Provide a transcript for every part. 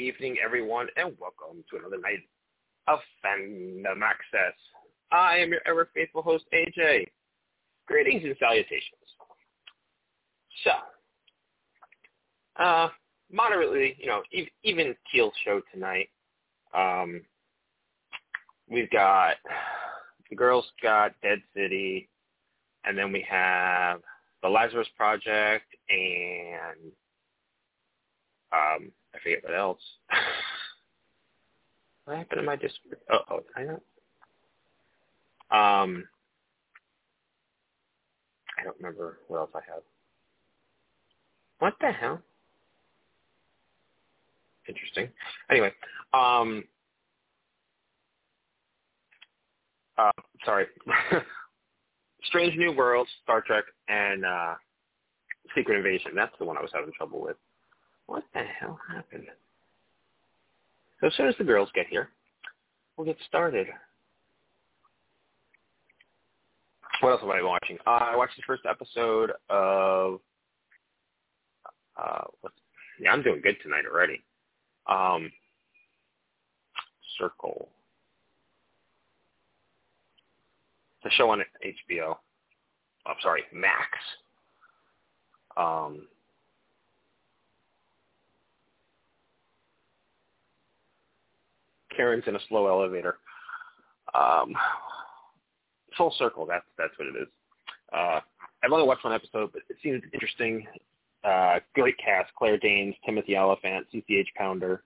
evening, everyone, and welcome to another night of Fandom Access. I am your ever faithful host, AJ. Greetings and salutations. So, uh, moderately, you know, even, even keel show tonight. Um, we've got girls got Dead City, and then we have the Lazarus Project and um, I forget what else. what happened to my Discord? Oh, oh, I know. Um, I don't remember what else I have. What the hell? Interesting. Anyway, um, uh, sorry. Strange New Worlds, Star Trek, and uh, Secret Invasion. That's the one I was having trouble with. What the hell happened? So as soon as the girls get here, we'll get started. What else have I watching? Uh, I watched the first episode of. Uh, what's, yeah, I'm doing good tonight already. Um, Circle. The show on HBO. I'm sorry, Max. Um, Karen's in a slow elevator. Um, full circle. That's that's what it is. Uh, I've only watched one episode, but it seems interesting. Uh, great cast: Claire Danes, Timothy Olyphant, CCH Pounder,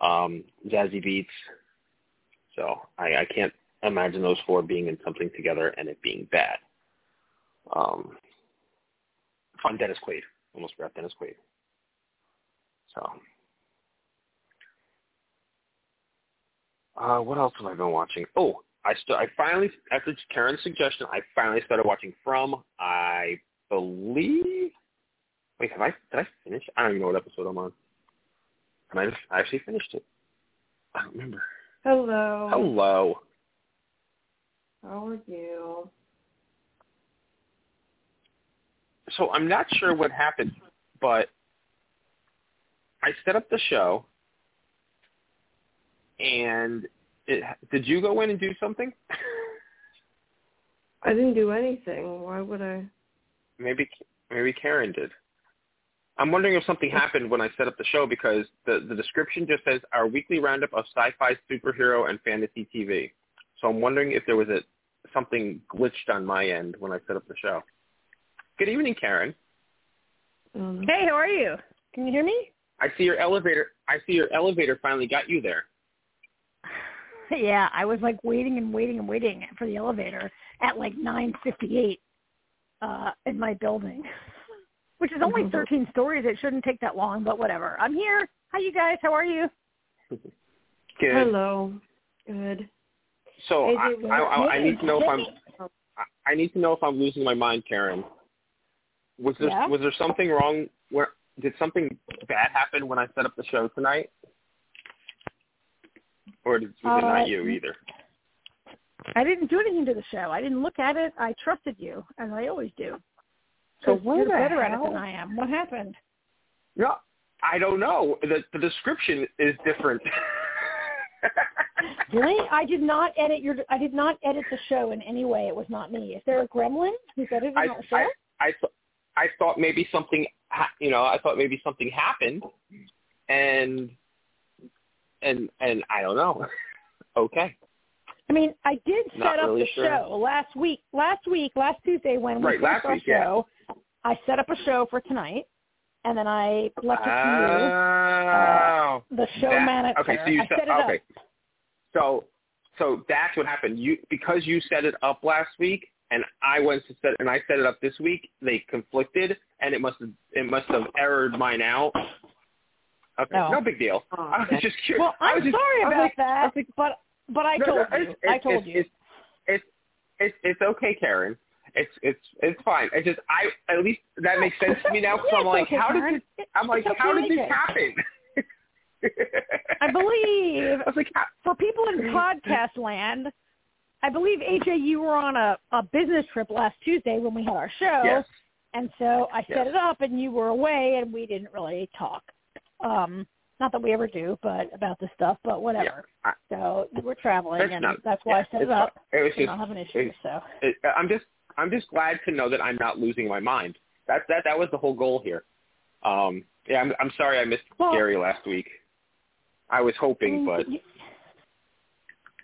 um, Zazie Beetz. So I, I can't imagine those four being in something together and it being bad. Um, fun Dennis Quaid. Almost forgot Dennis Quaid. So Uh, what else have I been watching? Oh, I st- I finally, after Karen's suggestion, I finally started watching From. I believe. Wait, have I? Did I finish? I don't even know what episode I'm on. I might have actually finished it. I don't remember. Hello. Hello. How are you? So I'm not sure what happened, but I set up the show and it, did you go in and do something? I didn't do anything. Why would I? Maybe maybe Karen did. I'm wondering if something happened when I set up the show because the the description just says our weekly roundup of sci-fi, superhero, and fantasy TV. So I'm wondering if there was a something glitched on my end when I set up the show. Good evening, Karen. Um, hey, how are you? Can you hear me? I see your elevator. I see your elevator finally got you there. Yeah, I was like waiting and waiting and waiting for the elevator at like 9:58 uh in my building, which is only 13 stories. It shouldn't take that long, but whatever. I'm here. Hi, you guys. How are you? Good. Hello. Good. So I, I, I, I need to know if I'm. I need to know if I'm losing my mind, Karen. Was there Yeah? was there something wrong? Where did something bad happen when I set up the show tonight? Or did, was it Uh, not you either? I didn't do anything to the show. I didn't look at it. I trusted you, as I always do. So where you're the better at it than I am. What happened? No, I don't know. The the description is different. Really? I did not edit your. I did not edit the show in any way. It was not me. Is there a gremlin who's editing I, our show? I I th- I thought maybe something ha- you know I thought maybe something happened, and and and I don't know. okay. I mean, I did set Not up really the sure. show last week. Last week, last Tuesday, when we Right, last our week, yeah. show, I set up a show for tonight, and then I left it to Oh. you, the show That- manager. Okay, so you I set, set it okay. up. So so that's what happened. You because you set it up last week and I went to set and I set it up this week, they conflicted and it must have it must have errored mine out. Okay, No. no big deal. Oh, I was just curious. Well, I I'm was just, sorry I was about like- I that, was like, but but I no, told no, you. it's- I it's- told it's, you. It's, it's it's it's okay, Karen. It's it's it's fine. It's just I at least that makes sense to me now. because Yeah, I'm it's like, okay, how Karen. did this? I'm like, It's how did this AJ. happen? I believe I was like, how, for people in podcast land, I believe AJ, you were on a, a business trip last Tuesday when we had our show, yes. and so I Yes. set it up, and you were away, and we didn't really talk. Um, Not that we ever do, but about this stuff. But whatever. Yeah. So we're traveling, and not- that's why yeah, I set it up. It was I just, don't have an issue. it- So it, I'm just, I'm just glad to know that I'm not losing my mind. That, that, that was the whole goal here. Um, yeah, I'm, I'm sorry I missed Well- Gary last week. I was hoping, but you,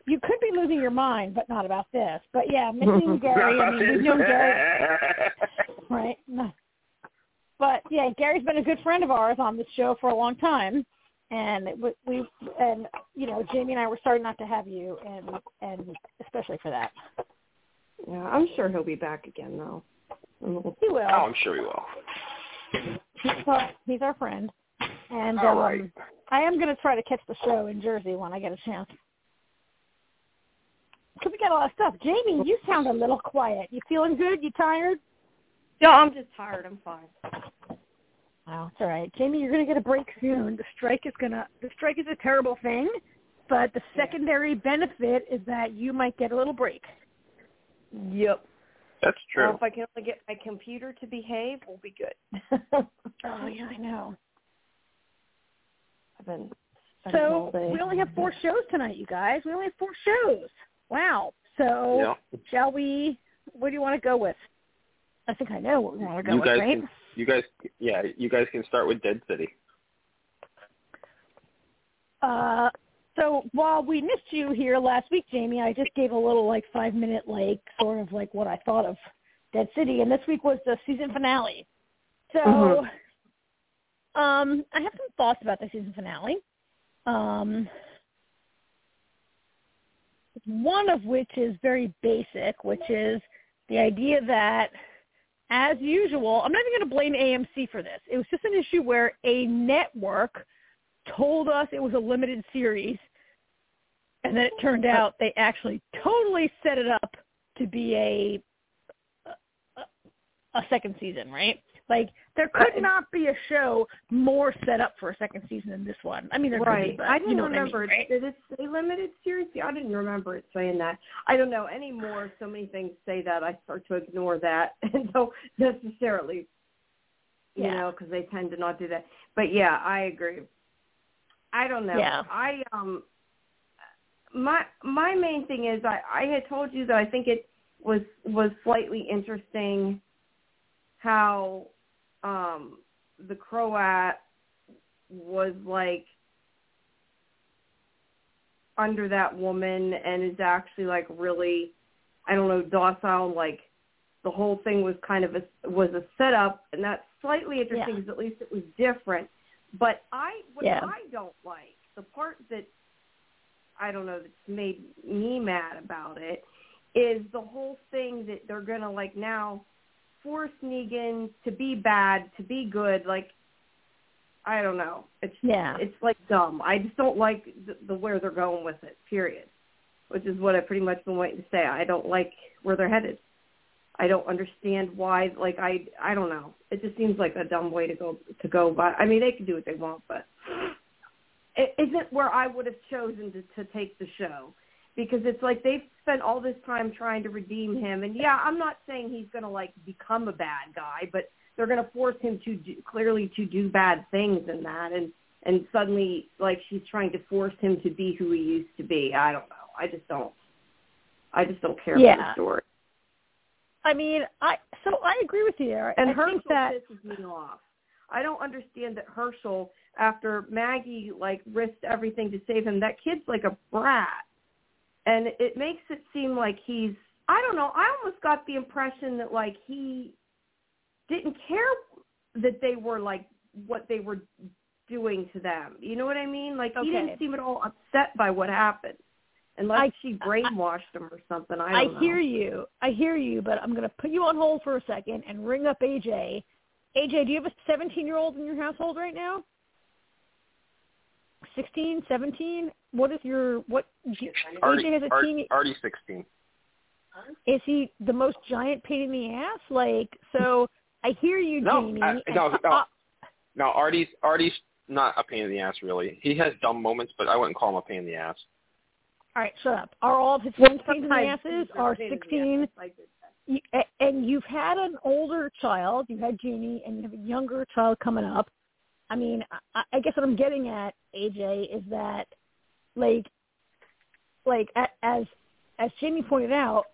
you could be losing your mind, but not about this. But yeah, missing Gary. I mean, we've known Gary, right? No. But yeah, Gary's been a good friend of ours on this show for a long time, and we, we and you know Jamie and I were sorry not to have you, and and especially for that. Yeah, I'm sure he'll be back again though. He will. oh, I'm sure he will. He's our, he's our friend, and All um, right. I am going to try to catch the show in Jersey when I get a chance. Because we got a lot of stuff. Jamie, you sound a little quiet. You feeling good? You tired? No, I'm just tired. I'm fine. Wow, it's all right. Jamie, you're going to get a break soon. The strike is going to the strike is a terrible thing, but the secondary benefit is that you might get a little break. Yep. That's true. Well, if I can only get my computer to behave, we'll be good. Oh yeah, I know. I've been So we only have four shows tonight, you guys. We only have four shows. Wow. So yeah. shall we? What do you want to go with? I think I know what we want to go You with, guys right? can, you guys, yeah, you guys can start with Dead City. Uh, so while we missed you here last week, Jamie, I just gave a little like five minute like sort of like what I thought of Dead City, and this week was the season finale. So, Mhm. um, I have some thoughts about the season finale. Um, one of which is very basic, which is the idea that, as usual, I'm not even going to blame AMC for this. It was just an issue where a network told us it was a limited series, and then it turned out they actually totally set it up to be a a, a second season, right? Like there could not be a show more set up for a second season than this one. I mean, there could right. be, but I didn't you know remember. I mean, right? Did it say limited series? Yeah, I didn't remember it saying that. I don't know anymore. So many things say that I start to ignore that, and don't necessarily, you Yeah. know, because they tend to not do that. But yeah, I agree. I don't know. Yeah. I um, my my main thing is I I had told you that I think it was was slightly interesting how um the Croat was like under that woman and is actually like really I don't know docile like the whole thing was kind of a was a setup and that's slightly interesting Yeah. because at least it was different but I what Yeah. I don't like the part that I don't know that's made me mad about it is the whole thing that they're gonna like now force Negan to be bad to be good like I don't know it's Yeah. it's like dumb. I just don't like the, the where they're going with it. Period. Which is what I've pretty much been waiting to say. I don't like where they're headed. I don't understand why. Like I, I don't know. It just seems like a dumb way to go to go. But I mean, they can do what they want, but it isn't where I would have chosen to, to take the show because it's like they've spent all this time trying to redeem him. And yeah, I'm not saying he's going to like become a bad guy, but they're going to force him to do, clearly to do bad things in that and and suddenly like she's trying to force him to be who he used to be i don't know i just don't i just don't care for Yeah. the story I mean, I so I agree with you there. and I hershel that pisses me off i don't understand that hershel after maggie like risked everything to save him that kid's like a brat and it makes it seem like he's i don't know i almost got the impression that like he didn't care that they were like what they were doing to them. You know what I mean? Like he didn't seem at all upset by what happened. Unless I- she brainwashed him or something. I I hear you. I hear you, but I'm going to put you on hold for a second and ring up AJ. AJ, do you have a 17 year old in your household right now? 16, 17? What is your what? Artie, AJ has a Art- teen. Artie 16. Is he the most giant pain in the ass? Like, so I hear you, No, Jamie. I- no, no. uh, No, Artie's Artie's not a pain in the ass really. He has dumb moments, but I wouldn't call him a pain in the ass. all right, shut up. Are all of his friends pains in the Sometimes asses? Are pain in the 16? ass. I get that. you, and you've had an older child, you had Jeannie, and you have a younger child coming up. I mean, I, I guess what I'm getting at AJ is that like like as as Jamie pointed out,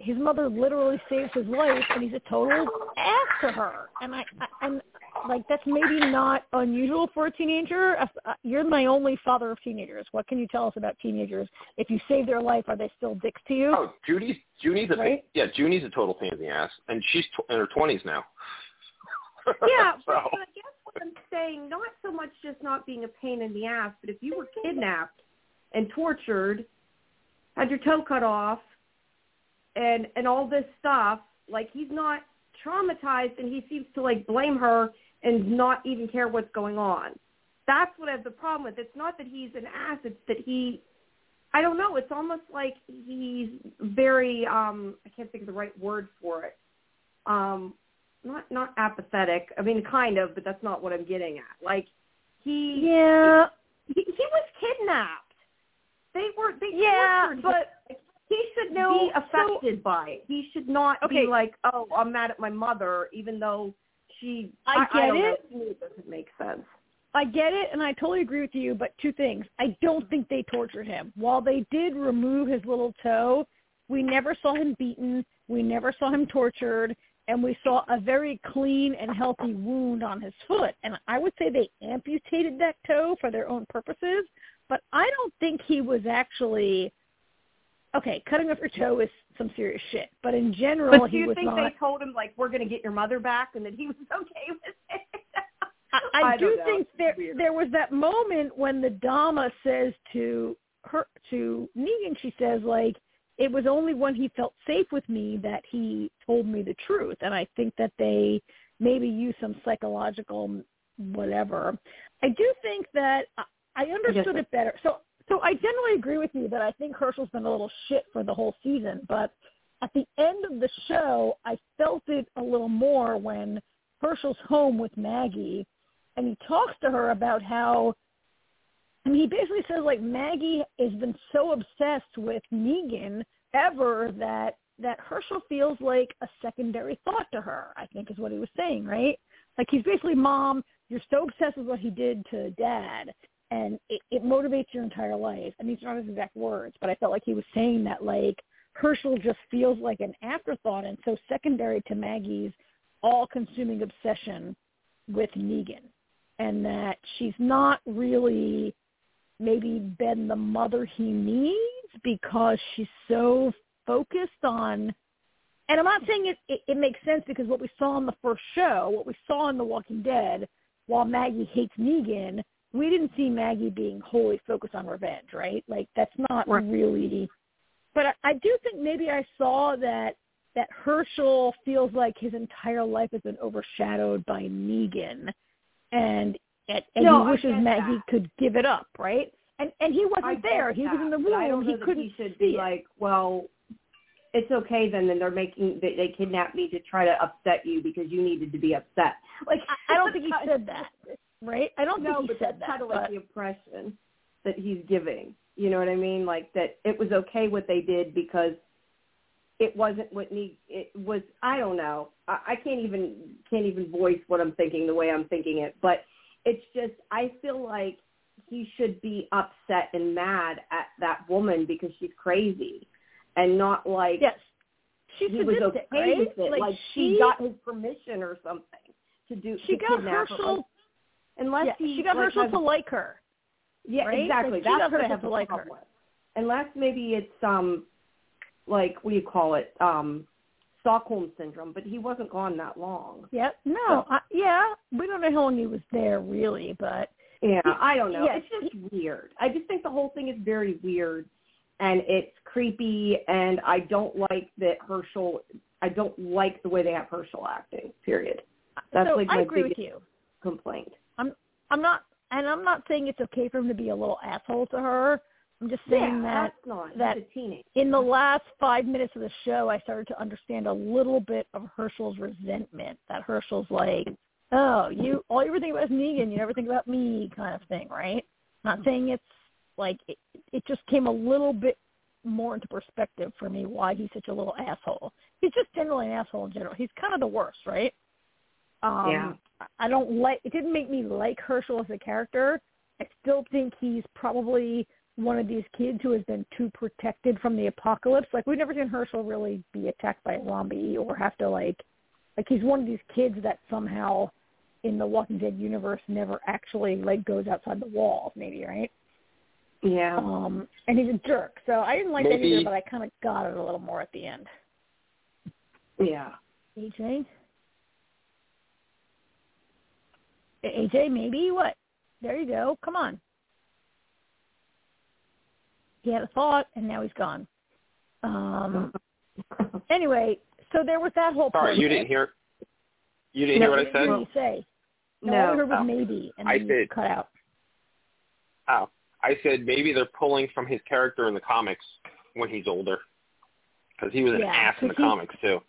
his mother literally saves his life, and he's a total ass to her. And I, I and like that's maybe not unusual for a teenager. Uh, uh, You're my only father of teenagers. What can you tell us about teenagers? If you save their life, are they still dicks to you? Oh, Judy's Judy's a Right? yeah, Judy's a total pain in the ass, and she's tw- in her twenties now. Yeah, so, but, but I guess what I'm saying, not so much just not being a pain in the ass, but if you were kidnapped and tortured, had your toe cut off, and and all this stuff, like he's not traumatized, and he seems to like blame her and not even care what's going on. That's what I have the problem with. It's not that he's an ass; it's that he. I don't know. It's almost like he's very. um I can't think of the right word for it. Um, not not apathetic. I mean, kind of, but that's not what I'm getting at. Like he Yeah, he, he was kidnapped. They were they yeah, him. but he should know, be so- affected by it. He should not Okay. be like, oh, I'm mad at my mother, even though she. I get don't it. It doesn't make sense. I get it, and I totally agree with you. But two things: I don't think they tortured him. While they did remove his little toe, we never saw him beaten. We never saw him tortured, and we saw a very clean and healthy wound on his foot. And I would say they amputated that toe for their own purposes. But I don't think he was actually. Okay, cutting off your toe is some serious shit. But in general, But do you think not. they told him like we're going to get your mother back, and that he was okay with it? I, I, I do think there weird. there was that moment when the Dama says to her to Negan, she says like it was only when he felt safe with me that he told me the truth, and I think that they maybe use some psychological whatever. I do think that uh, I, understood it better. So so I generally agree with you that I think Hershel's been a little shit for the whole season, but at the end of the show, I felt it a little more when Hershel's home with Maggie, and he talks to her about how. I mean, he basically says like Maggie has been so obsessed with Negan ever that that Hershel feels like a secondary thought to her. I think is what he was saying, right? Like he's basically, mom, you're so obsessed with what he did to dad, and it, it motivates your entire life. And these are not his exact words, but I felt like he was saying that like Hershel just feels like an afterthought and so secondary to Maggie's all-consuming obsession with Negan, and that she's not really maybe been the mother he needs because she's so focused on and I'm not saying it, it, it makes sense because what we saw in the first show, what we saw in The Walking Dead, while Maggie hates Negan, we didn't see Maggie being wholly focused on revenge, right? Like that's not Right. really. But I, I do think maybe I saw that that Hershel feels like his entire life has been overshadowed by Negan, and and, and No, he wishes Maggie that. could give it up, right? And and he wasn't there. He was in the but I room. don't know He couldn't he should be it. like, well, it's okay then. Then they're making they, they kidnapped me to try to upset you because you needed to be upset. Like I, I don't think he said that, right? I don't he but said that's that. kind of like the impression that he's giving. You know what I mean? Like that it was okay what they did because it wasn't what need it was. I don't know. I, I can't even can't even voice what I'm thinking the way I'm thinking it. But it's just I feel like he should be upset and mad at that woman because she's crazy, and not like yes, she's he was okay right? with it. Like, she, she got his permission or something to do. she to got kidnap her. Unless yeah, he she got like, Hershel has- to like her. yeah, right? exactly. Like, That's what I have to like her. with. Unless maybe it's um, like what do you call it? Um, Stockholm syndrome. But he wasn't gone that long. Yeah, no, I, yeah, we don't know how long he was there really, but Yeah, I don't know. yes, it's just weird. I just think the whole thing is very weird, and it's creepy. And I don't like that Hershel. I don't like the way they have Hershel acting. Period. That's so like I my agree with biggest you. complaint. I'm I'm not, and I'm not saying it's okay for him to be a little asshole to her. I'm just saying yeah, that that- a teenager. in the last five minutes of the show, I started to understand a little bit of Hershel's resentment. That Hershel's like, "Oh, you all you ever think about is Negan, you never think about me," kind of thing, right? Not saying it's like it, it just came a little bit more into perspective for me why he's such a little asshole. He's just generally an asshole in general. He's kind of the worst, right? Um, Yeah. I don't like. It didn't make me like Hershel as a character, I still think he's probably one of these kids who has been too protected from the apocalypse. Like we've never seen Hershel really be attacked by a zombie or have to like like he's one of these kids that somehow in the Walking Dead universe never actually like goes outside the walls, maybe, right? Yeah. Um and he's a jerk. So I didn't like Maybe- that either, but I kinda got it a little more at the end. Yeah. AJ? AJ, maybe? What? There you go. Come on. He had a thought, and now he's gone. Um. Anyway, so there was that whole. Sorry, point. you didn't hear. You didn't No, hear what I didn't said. hear you say. No, No. all I heard was Oh. maybe, and I then you did. cut out. Oh, I said maybe they're pulling from his character in the comics when he's older, because he was an Yeah, ass in the 'cause he- comics too.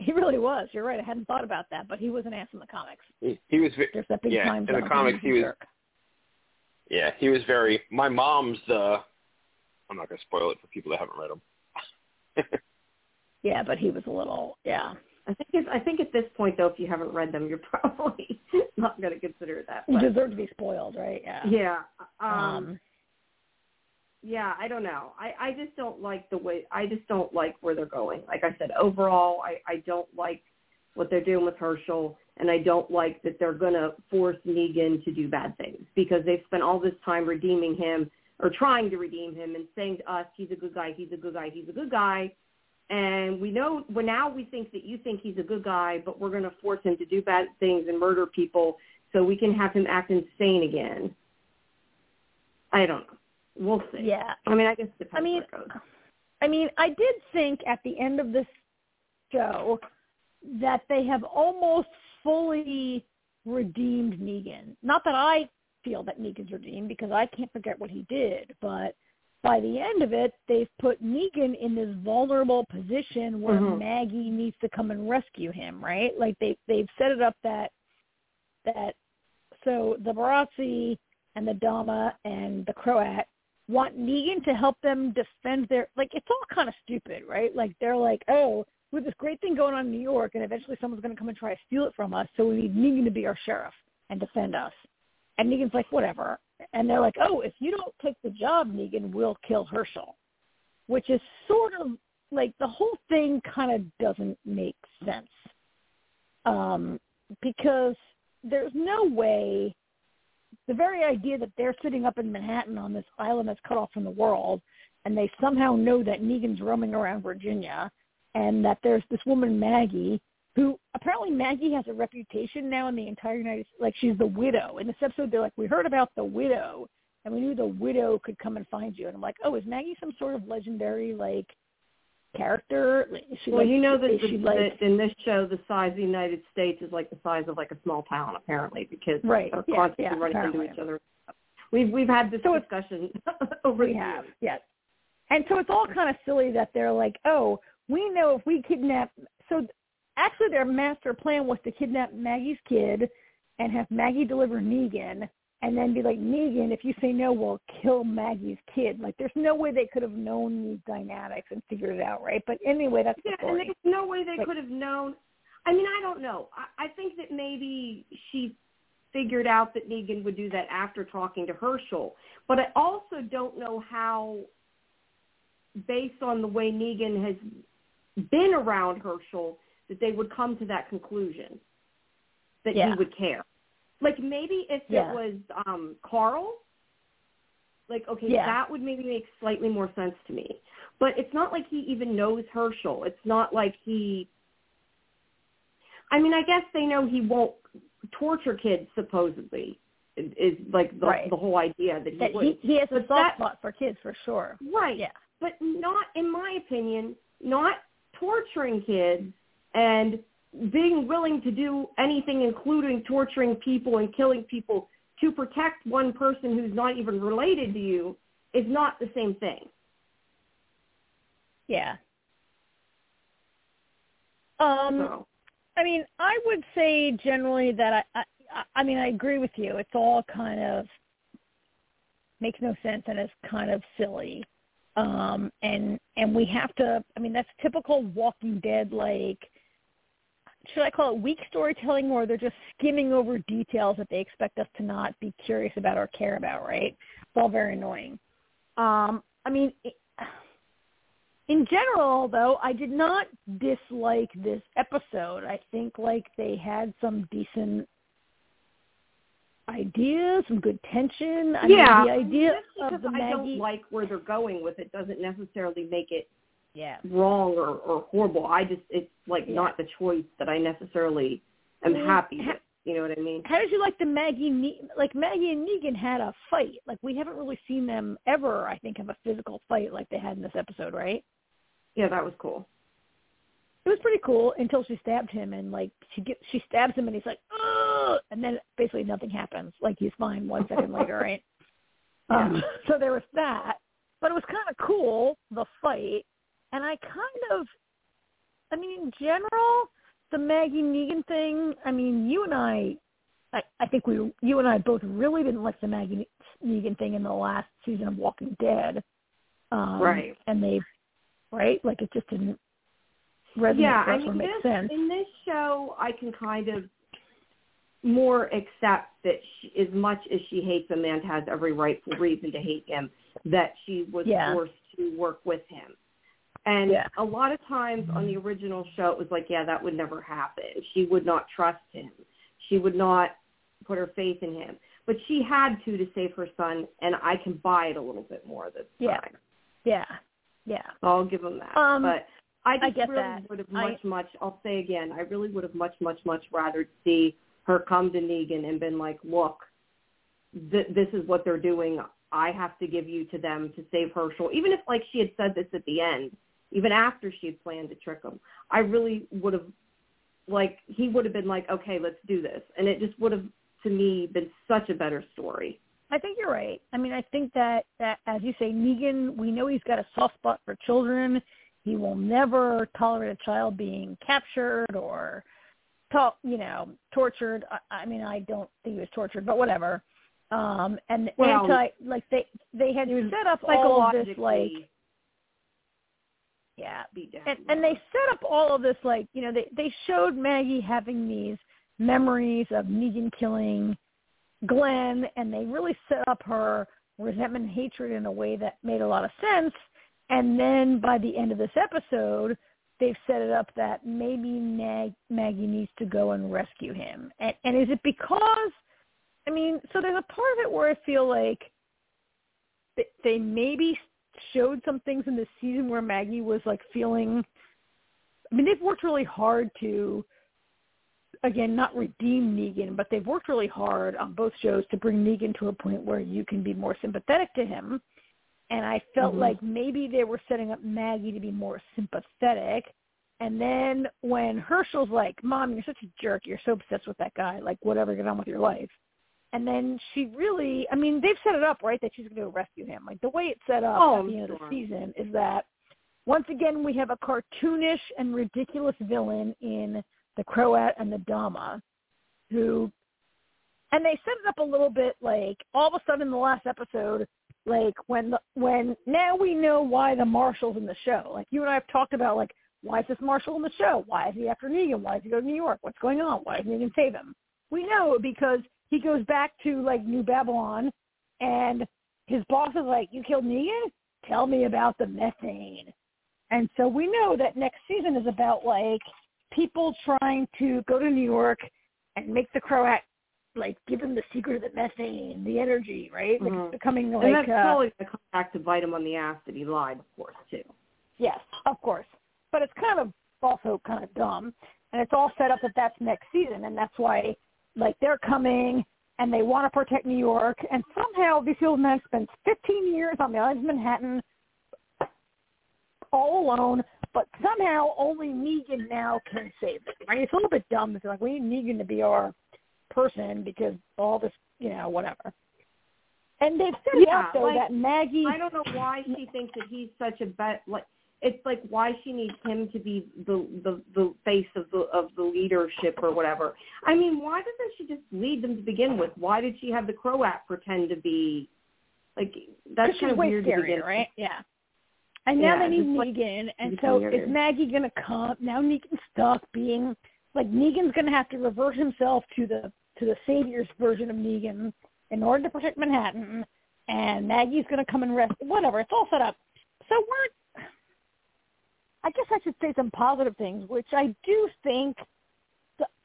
He really was. You're right. I hadn't thought about that, but he was an ass in the comics. He, he was, ve- There's that big Yeah, time in the comics he was- jerk. yeah, he was very. My mom's. uh I'm not gonna spoil it for people that haven't read them. Yeah, but he was a little. Yeah. I think it's, I think at this point though, if you haven't read them, you're probably not going to consider it that. You deserve to be spoiled, right? Yeah. yeah. Um, Um. Yeah, I don't know. I I just don't like the way. I just don't like where they're going. Like I said, overall, I I don't like what they're doing with Hershel, and I don't like that they're going to force Negan to do bad things because they've spent all this time redeeming him or trying to redeem him and saying to us, he's a good guy, he's a good guy, he's a good guy. And we know, well, now we think that you think he's a good guy, but we're going to force him to do bad things and murder people so we can have him act insane again. I don't know. We'll see. Yeah. I mean, I guess it depends I mean, where it goes. I mean, I did think at the end of this show that they have almost fully redeemed Negan. Not that I feel that Negan's redeemed because I can't forget what he did, but by the end of it, they've put Negan in this vulnerable position where Mhm. Maggie needs to come and rescue him, right? Like they they've set it up that that so the Barazzi and the Dama and the Croat want Negan to help them defend their like it's all kind of stupid, right? Like they're like, oh, we have this great thing going on in New York, and eventually someone's going to come and try to steal it from us, so we need Negan to be our sheriff and defend us. And Negan's like, whatever. And they're like, oh, if you don't take the job, Negan, we'll kill Hershel, which is sort of like the whole thing kind of doesn't make sense um, because there's no way the very idea that they're sitting up in Manhattan on this island that's cut off from the world, and they somehow know that Negan's roaming around Virginia, and that there's this woman Maggie who apparently Maggie has a reputation now in the entire United States, like she's the widow. In this episode, they're like, we heard about the widow, and we knew the widow could come and find you. And I'm like, oh, is Maggie some sort of legendary like character? Like, she Well, you know that, the, that in this show, the size of the United States is like the size of like a small town, apparently, because Right, are yeah, constantly yeah, running apparently. into each other. We've we've had this So discussion over we the have, years. yes. And so it's all kind of silly that they're like, oh, we know if we kidnap. So actually, their master plan was to kidnap Maggie's kid and have Maggie deliver Negan, and then be like, Negan, if you say no, we'll kill Maggie's kid. Like, there's no way they could have known these dynamics and figured it out, right? But anyway, that's the Yeah, and there's no way they could have known. I mean, I don't know. I, I think that maybe she figured out that Negan would do that after talking to Hershel, but I also don't know how, based on the way Negan has been around Hershel, that they would come to that conclusion that Yeah. he would care. Like maybe if Yeah. it was um Carl, like okay, Yeah. that would maybe make slightly more sense to me. But it's not like he even knows Hershel. It's not like he I mean, I guess they know he won't torture kids supposedly is, is like the Right. the whole idea that he That would. he, he has a But soft spot for kids for sure. Right. Yeah. But not, in my opinion, not torturing kids and being willing to do anything, including torturing people and killing people to protect one person who's not even related to you, is not the same thing. Yeah. Um, So, I mean, I would say generally that I, I, I mean, I agree with you. It's all kind of makes no sense and it's kind of silly. Um, and and we have to. I mean, that's typical Walking Dead. Like, should I call it weak storytelling, or they're just skimming over details that they expect us to not be curious about or care about, right? It's all very annoying. Um, I mean, in general, though, I did not dislike this episode. I think like they had some decent ideas, some good tension. I yeah, mean, the idea of the Maggie. I don't like where they're going with it doesn't necessarily make it yeah wrong or, or horrible. I just it's like yeah. not the choice that I necessarily am happy with. You know what I mean? How did you like the Maggie? Like Maggie and Negan had a fight. Like we haven't really seen them ever. I think have a physical fight like they had in this episode, right? Yeah, that was cool. It was pretty cool until she stabbed him and like she get she stabs him and he's like, Ugh! and then basically nothing happens. Like he's fine one second later, right? Um, so there was that, but it was kind of cool the fight, and I kind of, I mean, in general, the Maggie Negan thing. I mean, you and I, I, I think we, you and I both really didn't like the Maggie Negan thing in the last season of Walking Dead. Um, right. And they, right, like it just didn't resonate yeah, for us I mean, or make this, sense. In this show, I can kind of more accept that she, as much as she hates Amanda has every rightful reason to hate him, that she was Yeah. forced to work with him. And Yeah. a lot of times on the original show, it was like, yeah, that would never happen. She would not trust him. She would not put her faith in him. But she had to to save her son, and I can buy it a little bit more this Yeah. time. Yeah, yeah. So I'll give him that. Um, but I just get really that. would have I- much, much. I'll say again, I really would have much, much, much rather see her come to Negan and been like, "Look, th- this is what they're doing. I have to give you to them to save Hershel." Even if, like, she had said this at the end, even after she had planned to trick him, I really would have, like, he would have been like, "Okay, let's do this," and it just would have, to me, been such a better story. I think you're right. I mean, I think that, that as you say, Negan, we know he's got a soft spot for children. He will never tolerate a child being captured or, to, you know, tortured. I, I mean, I don't think he was tortured, but whatever. Um, and Well, anti, like they they had set up like all of this like, yeah, beat down. and and they set up all of this like you know they they showed Maggie having these memories of Negan killing Glenn, and they really set up her resentment and hatred in a way that made a lot of sense. And then by the end of this episode, they've set it up that maybe Mag- Maggie needs to go and rescue him. And, and is it because, I mean, so there's a part of it where I feel like they, they maybe showed some things in this season where Maggie was like feeling, I mean, they've worked really hard to, again, not redeem Negan, but they've worked really hard on both shows to bring Negan to a point where you can be more sympathetic to him. And I felt Mhm. like maybe they were setting up Maggie to be more sympathetic. And then when Hershel's like, Mom, you're such a jerk. You're so obsessed with that guy. Like, whatever, get on with your life. And then she really, I mean, they've set it up, right, that she's going to rescue him. Like, the way it's set up Oh, at the end of the season is that once again we have a cartoonish and ridiculous villain in the Croat and the Dama who and they set it up a little bit like all of a sudden in the last episode like when the when now we know why the marshal's in the show. Like you and i have talked about like why is this marshal in the show? Why is he after negan? Why does he go to new york? What's going on? Why does negan save him? We know because he goes back to like new babylon and his boss is like you killed negan tell me about the methane and so we know that next season is about like people trying to go to new york and make the croat like give him the secret of the methane, the energy, right? Like Mhm. it's becoming and that's uh, probably going to come back to bite him on the ass that he lied, of course, too. yes, of course. But it's kind of also kind of dumb, and it's all set up that that's next season, and that's why like they're coming and they want to protect New York, and somehow these old men spend 15 years on the island of Manhattan all alone, but somehow only Negan now can save them. Right? It's a little bit dumb. It's like we need Negan to be our person because all this, you know, whatever. And they've it Yeah, up though like, that Maggie. I don't know why she thinks that he's such a bet. Like it's like why she needs him to be the the the face of the of the leadership or whatever. I mean, why doesn't she just lead them to begin with? Why did she have the Croat pretend to be like that's kind of weird to begin right? Yeah. And now Yeah, they need just like- Negan, and so is Maggie gonna come? Now Negan's stuck being like Negan's going to have to revert himself to the to the savior's version of Negan in order to protect Manhattan, and Maggie's going to come and rest. Whatever, it's all set up. So we're. I guess I should say some positive things, which I do think.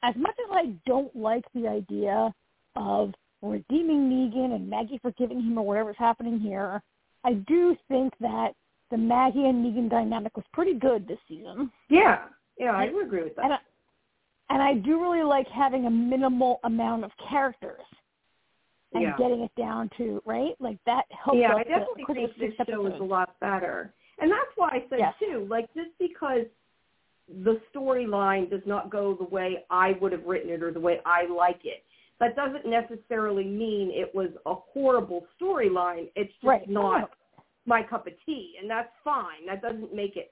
As much as I don't like the idea of redeeming Negan and Maggie forgiving him or whatever's happening here, I do think that the Maggie and Negan dynamic was pretty good this season. Yeah, yeah, I do agree with that. And I, and I do really like having a minimal amount of characters and yeah. getting it down to right like that helps. Yeah, I definitely the, think this show is a lot better, and that's why I said Yes. too. Like just because the storyline does not go the way I would have written it or the way I like it, that doesn't necessarily mean it was a horrible storyline. It's just Right. not my cup of tea, and that's fine. That doesn't make it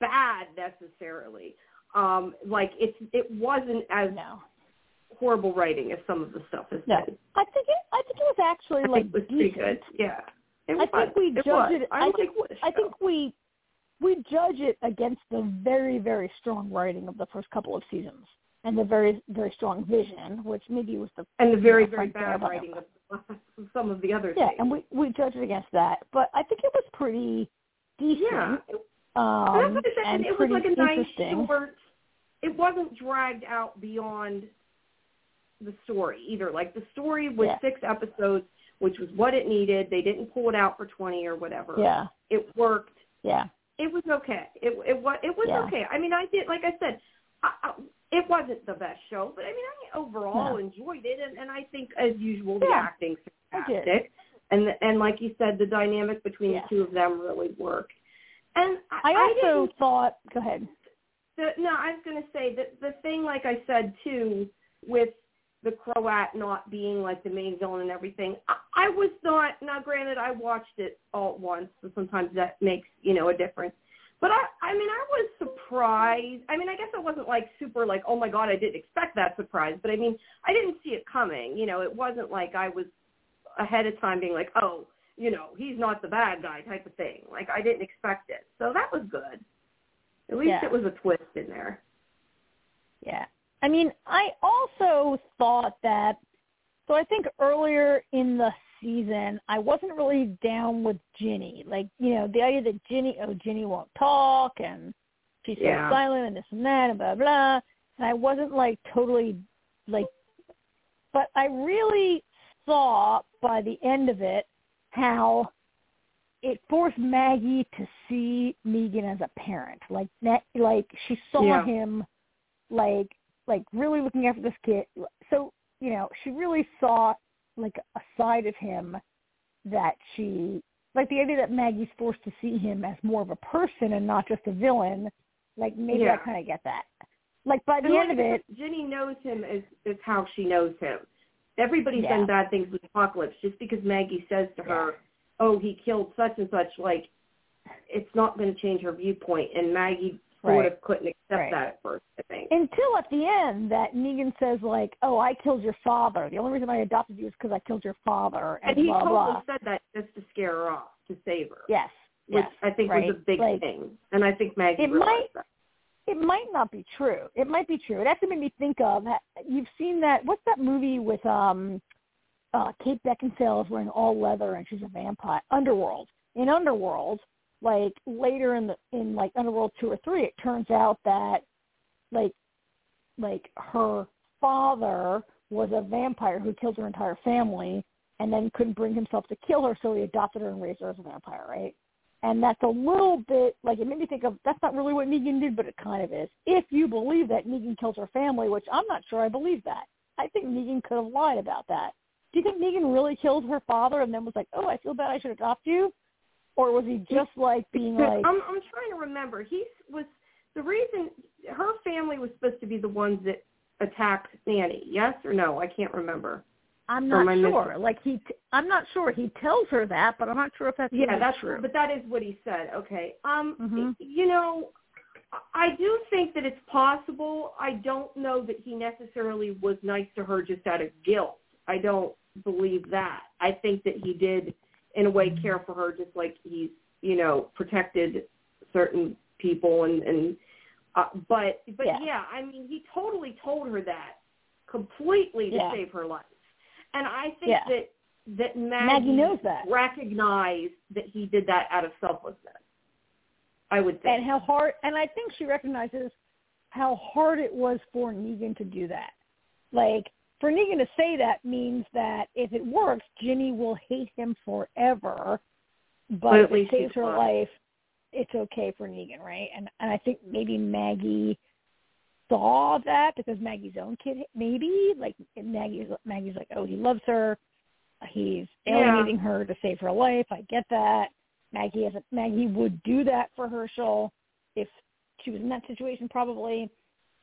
bad necessarily. Um, like it's it wasn't as No, horrible writing as some of the stuff has no. been. I think it. I think it was actually I like it was pretty good. Yeah. It I was. think we it judge was. it. I, I like think. this I think we we judge it against the very very strong writing of the first couple of seasons and the very very strong vision, which maybe was the and the very very Frank bad writing of of some of the other yeah, things. and we we judge it against that. But I think it was pretty decent. yeah. Um, and that's what I said. it was like a nice short. It wasn't dragged out beyond the story either. Like the story was Yeah. six episodes, which was what it needed. They didn't pull it out for twenty or whatever. Yeah, It worked. yeah, It was okay. It it was it was Yeah. okay. I mean, I did like I said, I, I, it wasn't the best show, but I mean, I overall No. enjoyed it, and, and I think as usual the Yeah, acting's I fantastic, and the, and like you said, the dynamic between Yeah. the two of them really worked. And I, I also didn't thought. Go ahead. the, no, I was going to say that the thing, like I said too, with the Croat not being like the main villain and everything, I, I was not. Now, granted, I watched it all at once, so sometimes that makes you know a difference. But I, I mean, I was surprised. I mean, I guess I wasn't like super like, oh my god, I didn't expect that surprise. But I mean, I didn't see it coming. You know, it wasn't like I was ahead of time being like, oh, you know, he's not the bad guy type of thing. Like I didn't expect it, so that was good. At least Yeah. it was a twist in there. Yeah. I mean, I also thought that, so I think earlier in the season, I wasn't really down with Ginny. Like, you know, the idea that Ginny, oh, Ginny won't talk and she's so Yeah. silent and this and that and blah, blah. And I wasn't like totally like, but I really saw by the end of it how it forced Maggie to see Negan as a parent. Like, that, like she saw Yeah. him like like really looking after this kid. So you know, she really saw like a side of him that she like the idea that Maggie's forced to see him as more of a person and not just a villain. Like maybe Yeah. I kind of get that. Like by the And end of it, Ginny knows him as is how she knows him. Everybody's Yeah. done bad things with Apocalypse. Just because Maggie says to her, "Oh, he killed such and such," like it's not going to change her viewpoint. And Maggie sort Right. of couldn't accept Right. that at first. I think. until at the end that Negan says like, "Oh, I killed your father. The only reason I adopted you is because I killed your father." And, And he blah totally blah. said that just to scare her off, to save her, Yes. which yes. I think right. was a big like, thing. And I think Maggie It realized might- that. It might not be true. It might be true. It actually made me think of you've seen that what's that movie with um uh Kate Beckinsale is wearing all leather and she's a vampire Underworld. In Underworld, like later in the in like Underworld two or three, it turns out that like like her father was a vampire who killed her entire family and then couldn't bring himself to kill her so he adopted her and raised her as a vampire, right? And that's a little bit like it made me think of that's not really what Negan did, but it kind of is. If you believe that Negan kills her family, which I'm not sure I believe that. I think Negan could have lied about that. Do you think Negan really killed her father and then was like, "Oh, I feel bad, I should adopt you," or was he just like being like, I'm I'm trying to remember. He was the reason her family was supposed to be the ones that attacked Nanny. Yes or no? I can't remember. "I'm not sure." Like he, t- I'm not sure. He tells her that, but I'm not sure if that's Yeah, really that's true. but that is what he said. Okay. Um Mhm. you know, I do think that it's possible. I don't know that he necessarily was nice to her just out of guilt. I don't believe that. I think that he did in a way care for her just like he's, you know, protected certain people and and Uh, but but Yeah. yeah. I mean, he totally told her that completely to Yeah. save her life, and I think Yeah. that that Maggie, Maggie knows that. recognized that he did that out of selflessness. I would think. and how hard and I think she recognizes how hard it was for Negan to do that. Like for Negan to say that means that if it works, Ginny will hate him forever. But But at if it saves her fine. life, it's okay for Negan, right? And and I think maybe Maggie saw that because Maggie's own kid maybe like Maggie's Maggie's like, oh, he loves her. He's Yeah. alienating her to save her life. I get that. Maggie has a, Maggie would do that for Hershel if she was in that situation probably.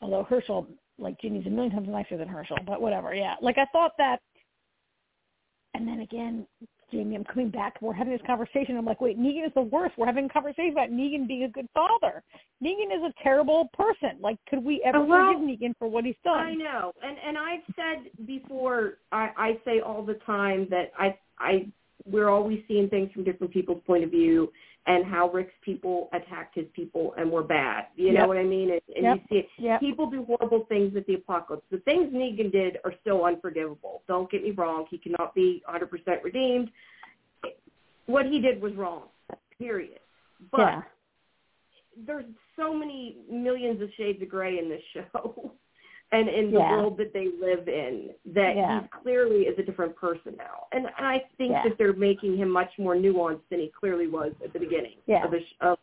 Although Hershel, like Ginny's a million times nicer than Hershel, but whatever. Yeah, like I thought that. And then again, Jamie, I'm coming back. We're having this conversation. I'm like, wait, Negan is the worst. We're having a conversation about Negan being a good father. Negan is a terrible person. Like, could we ever Uh, well, forgive Negan for what he's done? I know, and and I've said before. I, I say all the time that I I we're always seeing things from different people's point of view, and how Rick's people attacked his people and were bad. You Yep. know what I mean? And, and Yep. you see it. Yep. People do horrible things at the apocalypse. The things Negan did are still unforgivable. Don't get me wrong. He cannot be 100% redeemed. What he did was wrong. Period. But yeah. there's so many millions of shades of gray in this show and in the Yeah. world that they live in that Yeah. he clearly is a different person now and i think Yeah. that they're making him much more nuanced than he clearly was at the beginning of, sh- of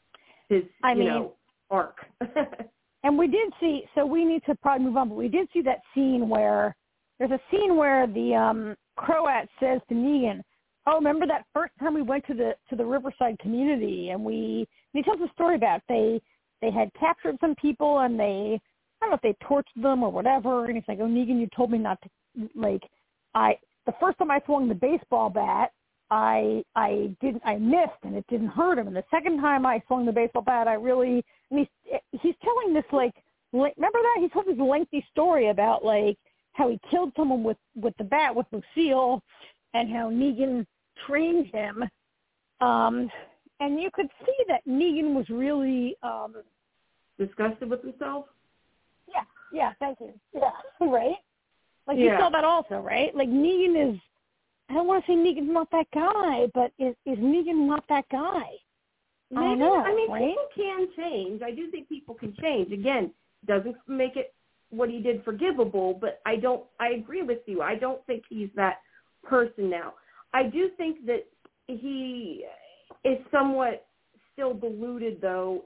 his I you mean- know arc And we did see, so we need to probably move on, but we did see that scene where there's a scene where the um Croat says to Negan, "Oh, remember that first time we went to the to the Riverside community and we?" And he tells a story about they they had captured some people and they I don't know if they tortured them or whatever. And he's like, "Oh, Negan, you told me not to like I the first time I swung the baseball bat." I I didn't I missed and it didn't hurt him and the second time I swung the baseball bat I really and he's he's telling this like remember that he told this lengthy story about like how he killed someone with with the bat with Lucille and how Negan trained him um and you could see that Negan was really um disgusted with himself yeah yeah thank you yeah right like you saw that also right like Negan is I don't want to say Negan's not that guy but is is Negan not that guy I know, I mean, right? people can change. I do think people can change. Again, doesn't make it what he did forgivable, but I don't. I agree with you. I don't think he's that person now. I do think that he is somewhat still deluded, though.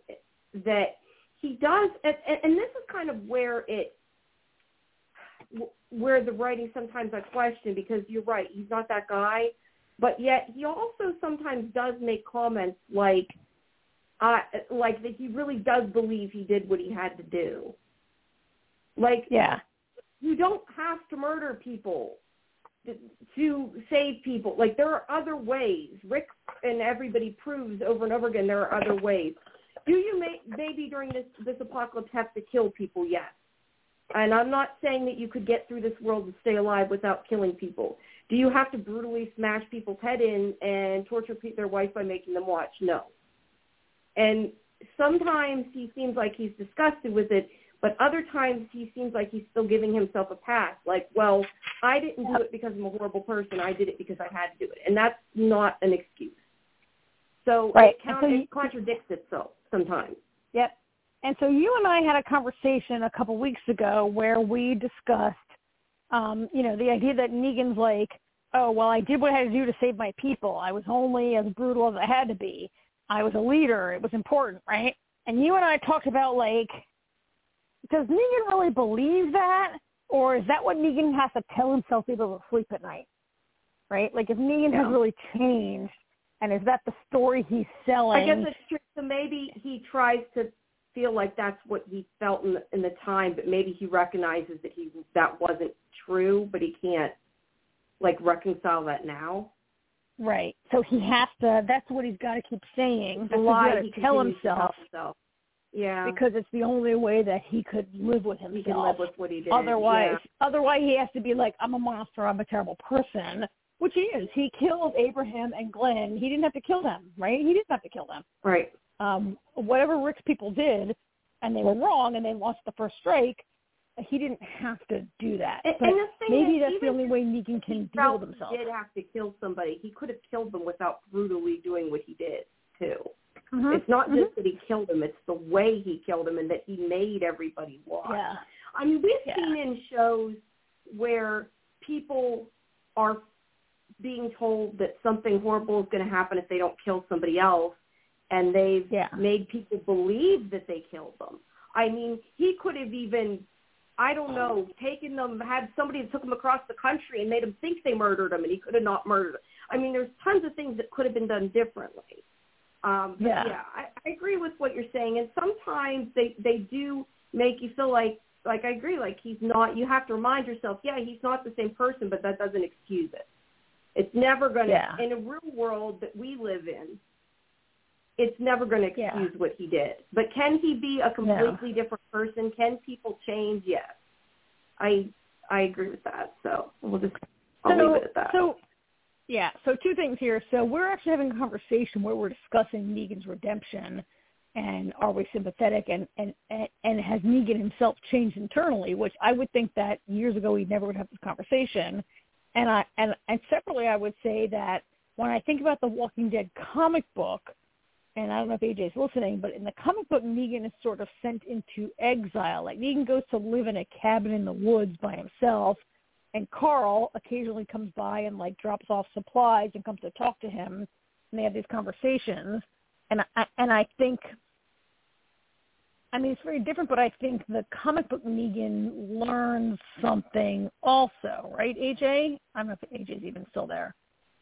That he does, and, and this is kind of where it, where the writing sometimes I question because you're right. He's not that guy, but yet he also sometimes does make comments like uh, like that he really does believe he did what he had to do. Like yeah you don't have to murder people to, to save people. Like there are other ways. Rick and everybody proves over and over again there are other ways. Do you may, maybe during this this apocalypse have to kill people? Yes. And I'm not saying that you could get through this world and stay alive without killing people. Do you have to brutally smash people's head in and torture pe- their wife by making them watch? No. And sometimes he seems like he's disgusted with it, but other times he seems like he's still giving himself a pass. Like, well, I didn't do it because I'm a horrible person. I did it because I had to do it, and that's not an excuse. So Right. it, count- so you- it contradicts itself sometimes. Yep. And so you and I had a conversation a couple weeks ago where we discussed, um, you know, the idea that Negan's like, oh, well, I did what I had to do to save my people. I was only as brutal as I had to be. I was a leader. It was important, right? And you and I talked about like, does Negan really believe that, or is that what Negan has to tell himself to be able to sleep at night? Right? Like, if Negan Yeah. has really changed, and is that the story he's selling? I guess it's true. So maybe he tries to feel like that's what he felt in the, in the time, but maybe he recognizes that he that wasn't true, but he can't like reconcile that now. Right. So he has to. That's what he's got to keep saying. That's lie he to tell continues to himself himself. Yeah, because it's the only way that he could live with himself. he can live with what he did. otherwise, yeah. otherwise he has to be like, I'm a monster. I'm a terrible person. Which he is. He killed Abraham and Glenn. He didn't have to kill them, right? He didn't have to kill them. right. Um, whatever Rick's people did, and they were wrong and they lost the first strike, he didn't have to do that. And, and the thing maybe is, that's the only way Negan can he deal with himself. He did have to kill somebody. He could have killed them without brutally doing what he did too. Mhm. It's not Mhm. just that he killed him; it's the way he killed him and that he made everybody watch. yeah. I mean, we've Yeah. seen in shows where people are being told that something horrible is going to happen if they don't kill somebody else, and they've Yeah. made people believe that they killed them. I mean, he could have even, I don't know, taken them, had somebody that took them across the country and made them think they murdered them, and he could have not murdered them. I mean, there's tons of things that could have been done differently. Um, but Yeah. yeah, I, I agree with what you're saying, and sometimes they they do make you feel like like I agree, like he's not. You have to remind yourself, yeah, he's not the same person, but that doesn't excuse it. It's never going to Yeah. in a real world that we live in. It's never going to excuse Yeah. what he did. But can he be a completely different person? Can people change? Yes. I I agree with that. So we'll just I'll so, leave it at that. So, yeah. So two things here. So we're actually having a conversation where we're discussing Negan's redemption, and are we sympathetic, and and and, and has Negan himself changed internally? Which I would think that years ago we never would have this conversation. And I and and separately, I would say that when I think about the Walking Dead comic book, and I don't know if AJ's listening, but in the comic book, Negan is sort of sent into exile. Like Negan goes to live in a cabin in the woods by himself, and Carl occasionally comes by and like drops off supplies and comes to talk to him, and they have these conversations. And I and I think, I mean, it's very different, but I think the comic book Negan learns something also, right? AJ, I don't know if AJ's even still there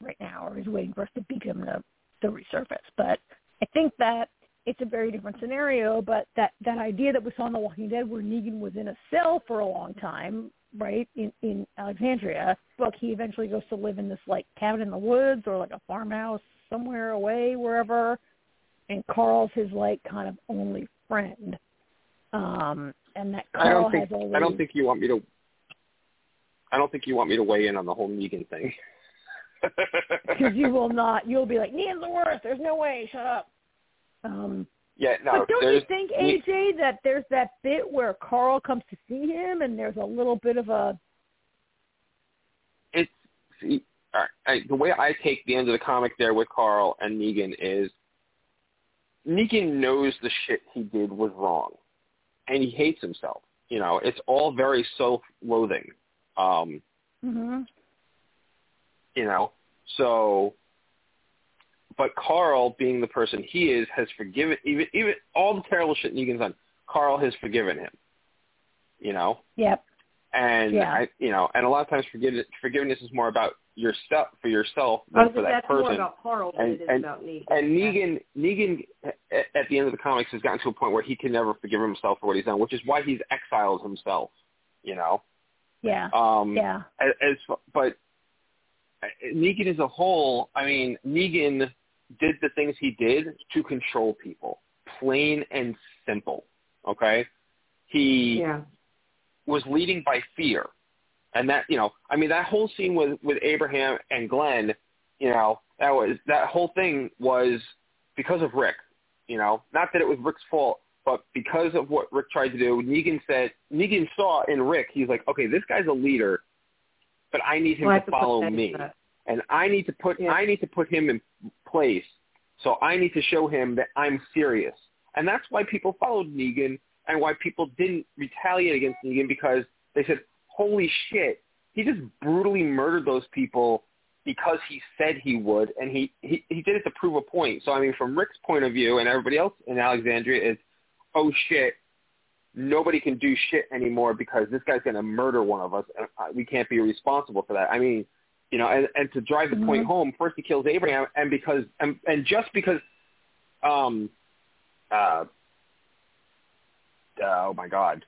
right now, or he's waiting for us to beat him to to resurface, but I think that it's a very different scenario, but that that idea that we saw in The Walking Dead, where Negan was in a cell for a long time, right in in Alexandria, book he eventually goes to live in this like cabin in the woods or like a farmhouse somewhere away, wherever, and Carl's his like kind of only friend, um, and that Carl I don't think has always. I don't think you want me to. I don't think you want me to weigh in on the whole Negan thing. because you will not. You'll be like, Negan's the worst. There's no way. Shut up. Um, yeah, no. but don't you think, AJ, that there's that bit where Carl comes to see him, and there's a little bit of a it's see, all right, I, the way I take the end of the comic there with Carl and Negan is Negan knows the shit he did was wrong, and he hates himself. You know, it's all very self-loathing. Um, hmm you know, so. But Carl, being the person he is, has forgiven even even all the terrible shit Negan's done. Carl has forgiven him. You know, Yep. and Yeah. I, you know, and a lot of times forgiveness forgiveness is more about yourself for yourself than for that that's more person. about Carl And- and- Negan. And Negan, Negan, at, the end of the comics, has gotten to a point where he can never forgive himself for what he's done, which is why he's exiled himself. You know, Yeah. um, yeah. as, as but uh, Negan as a whole, I mean, Negan did the things he did to control people, plain and simple. Okay, he Yeah. was leading by fear. And that, you know, I mean, that whole scene with with Abraham and Glenn, you know, that was that whole thing was because of Rick. You know, not that it was Rick's fault, but because of what Rick tried to do. Negan said Negan saw in Rick, he's like, okay, this guy's a leader, but I need him Well, to to follow me, and I need to put Yeah. I need to put him in place. So I need to show him that I'm serious, and that's why people followed Negan and why people didn't retaliate against Negan because they said, "Holy shit, he just brutally murdered those people because he said he would, and he he he did it to prove a point." So I mean, from Rick's point of view and everybody else in Alexandria is, "Oh shit, nobody can do shit anymore because this guy's going to murder one of us, and uh, we can't be responsible for that." I mean, you know, and, and to drive the point Mhm. home, first he kills Abraham, and because and, and just because, um, uh, uh, oh my God,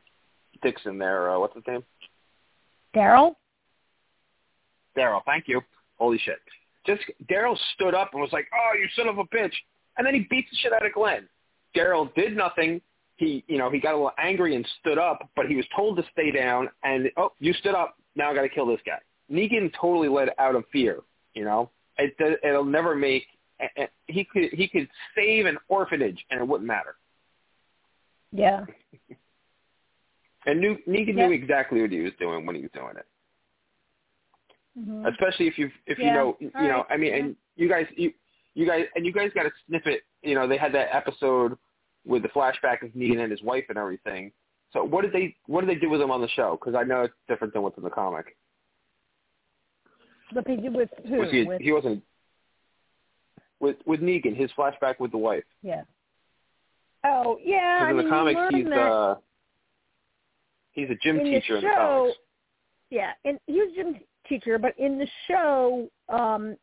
Dixon there, uh, what's his name? Daryl. Daryl, thank you. Holy shit. Just Daryl stood up and was like, "Oh, you son of a bitch!" And then he beats the shit out of Glenn. Daryl did nothing. He, you know, he got a little angry and stood up, but he was told to stay down. And oh, you stood up. Now I got to kill this guy. Negan totally led out of fear. You know, it, it'll never make. He could he could save an orphanage and it wouldn't matter. Yeah. And knew, Negan Yep. knew exactly what he was doing when he was doing it. hmm Especially if you if you know you All know right. I mean and you guys you you guys and you guys got a snippet you know they had that episode with the flashback of Negan and his wife and everything. So what did they what did they do with him on the show? Because I know it's different than what's in the comic. But they did with who? Was he with he wasn't with with Negan his flashback with the wife. yeah. Oh yeah. Because in mean, the comics he's that uh he's a gym in teacher the in the show, comics. Yeah, and he was a gym teacher, but in the show, um,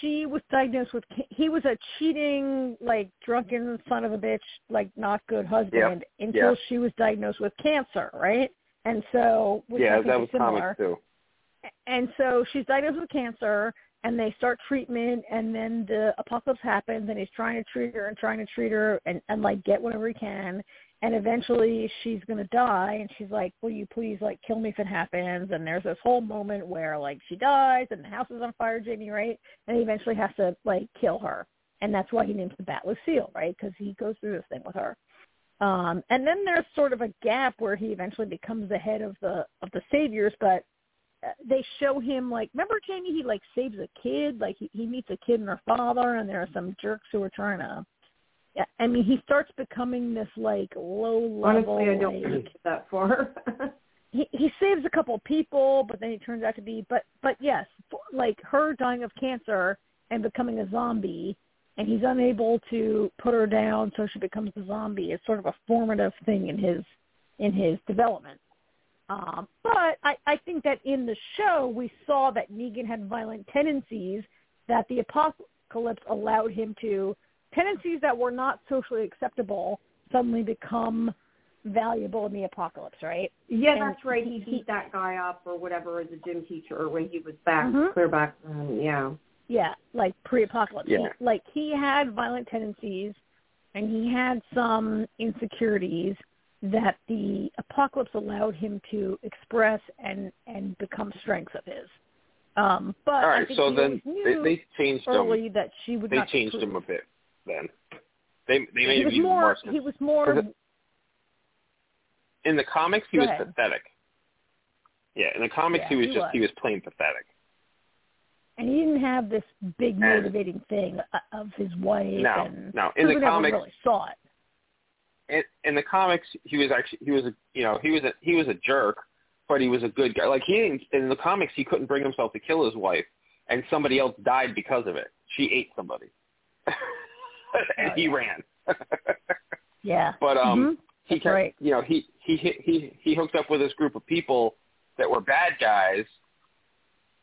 she was diagnosed with. He was a cheating, like drunken son of a bitch, like not good husband until Yeah. she was diagnosed with cancer, right? And so, which Yeah, that was similar. too. and so she's diagnosed with cancer and they start treatment and then the apocalypse happens and he's trying to treat her and trying to treat her and, and like get whatever he can and eventually she's gonna die and she's like will you please like kill me if it happens? And there's this whole moment where like she dies and the house is on fire jamie right? And he eventually has to like kill her. And that's why he names the bat lucille right? Because he goes through this thing with her. Um and then there's sort of a gap where he eventually becomes the head of the of the saviors but uh, they show him like remember Jamie? He like saves a kid. Like he, he meets a kid and her father and there are some jerks who are trying to I mean he starts becoming this like low level Honestly, I don't like, think that far. he he saves a couple of people but then he turns out to be but but yes for, like her dying of cancer and becoming a zombie and he's unable to put her down so she becomes a zombie is sort of a formative thing in his in his development um, but I, I think that in the show we saw that Negan had violent tendencies that the apocalypse allowed him to tendencies that were not socially acceptable suddenly become valuable in the apocalypse, right? yeah, And that's right. He he- beat that guy up or whatever as a gym teacher or when he was back, Mhm. clear back then. Yeah. Yeah, like pre-apocalypse. Yeah. He, like he had violent tendencies, and he had some insecurities that the apocalypse allowed him to express and and become strengths of his. Um, but All right, I think so he then always they, they changed him. early that she would They not changed approve. him a bit then. They they made him even more. worse. He was more. It- In the comics, he Go was ahead. pathetic. Yeah, in the comics, Yeah, he was he just was. he was plain pathetic. and he didn't have this big And- motivating thing uh, of his wife. No, and no. In the never comics, really saw it. in, in the comics, he was actually he was a you know he was a he was a jerk, but he was a good guy. Like he didn't in the comics, he couldn't bring himself to kill his wife, and somebody else died because of it. She ate somebody, and he ran. Yeah. but um, Mhm. he kept, right. you know he he he he hooked up with this group of people that were bad guys,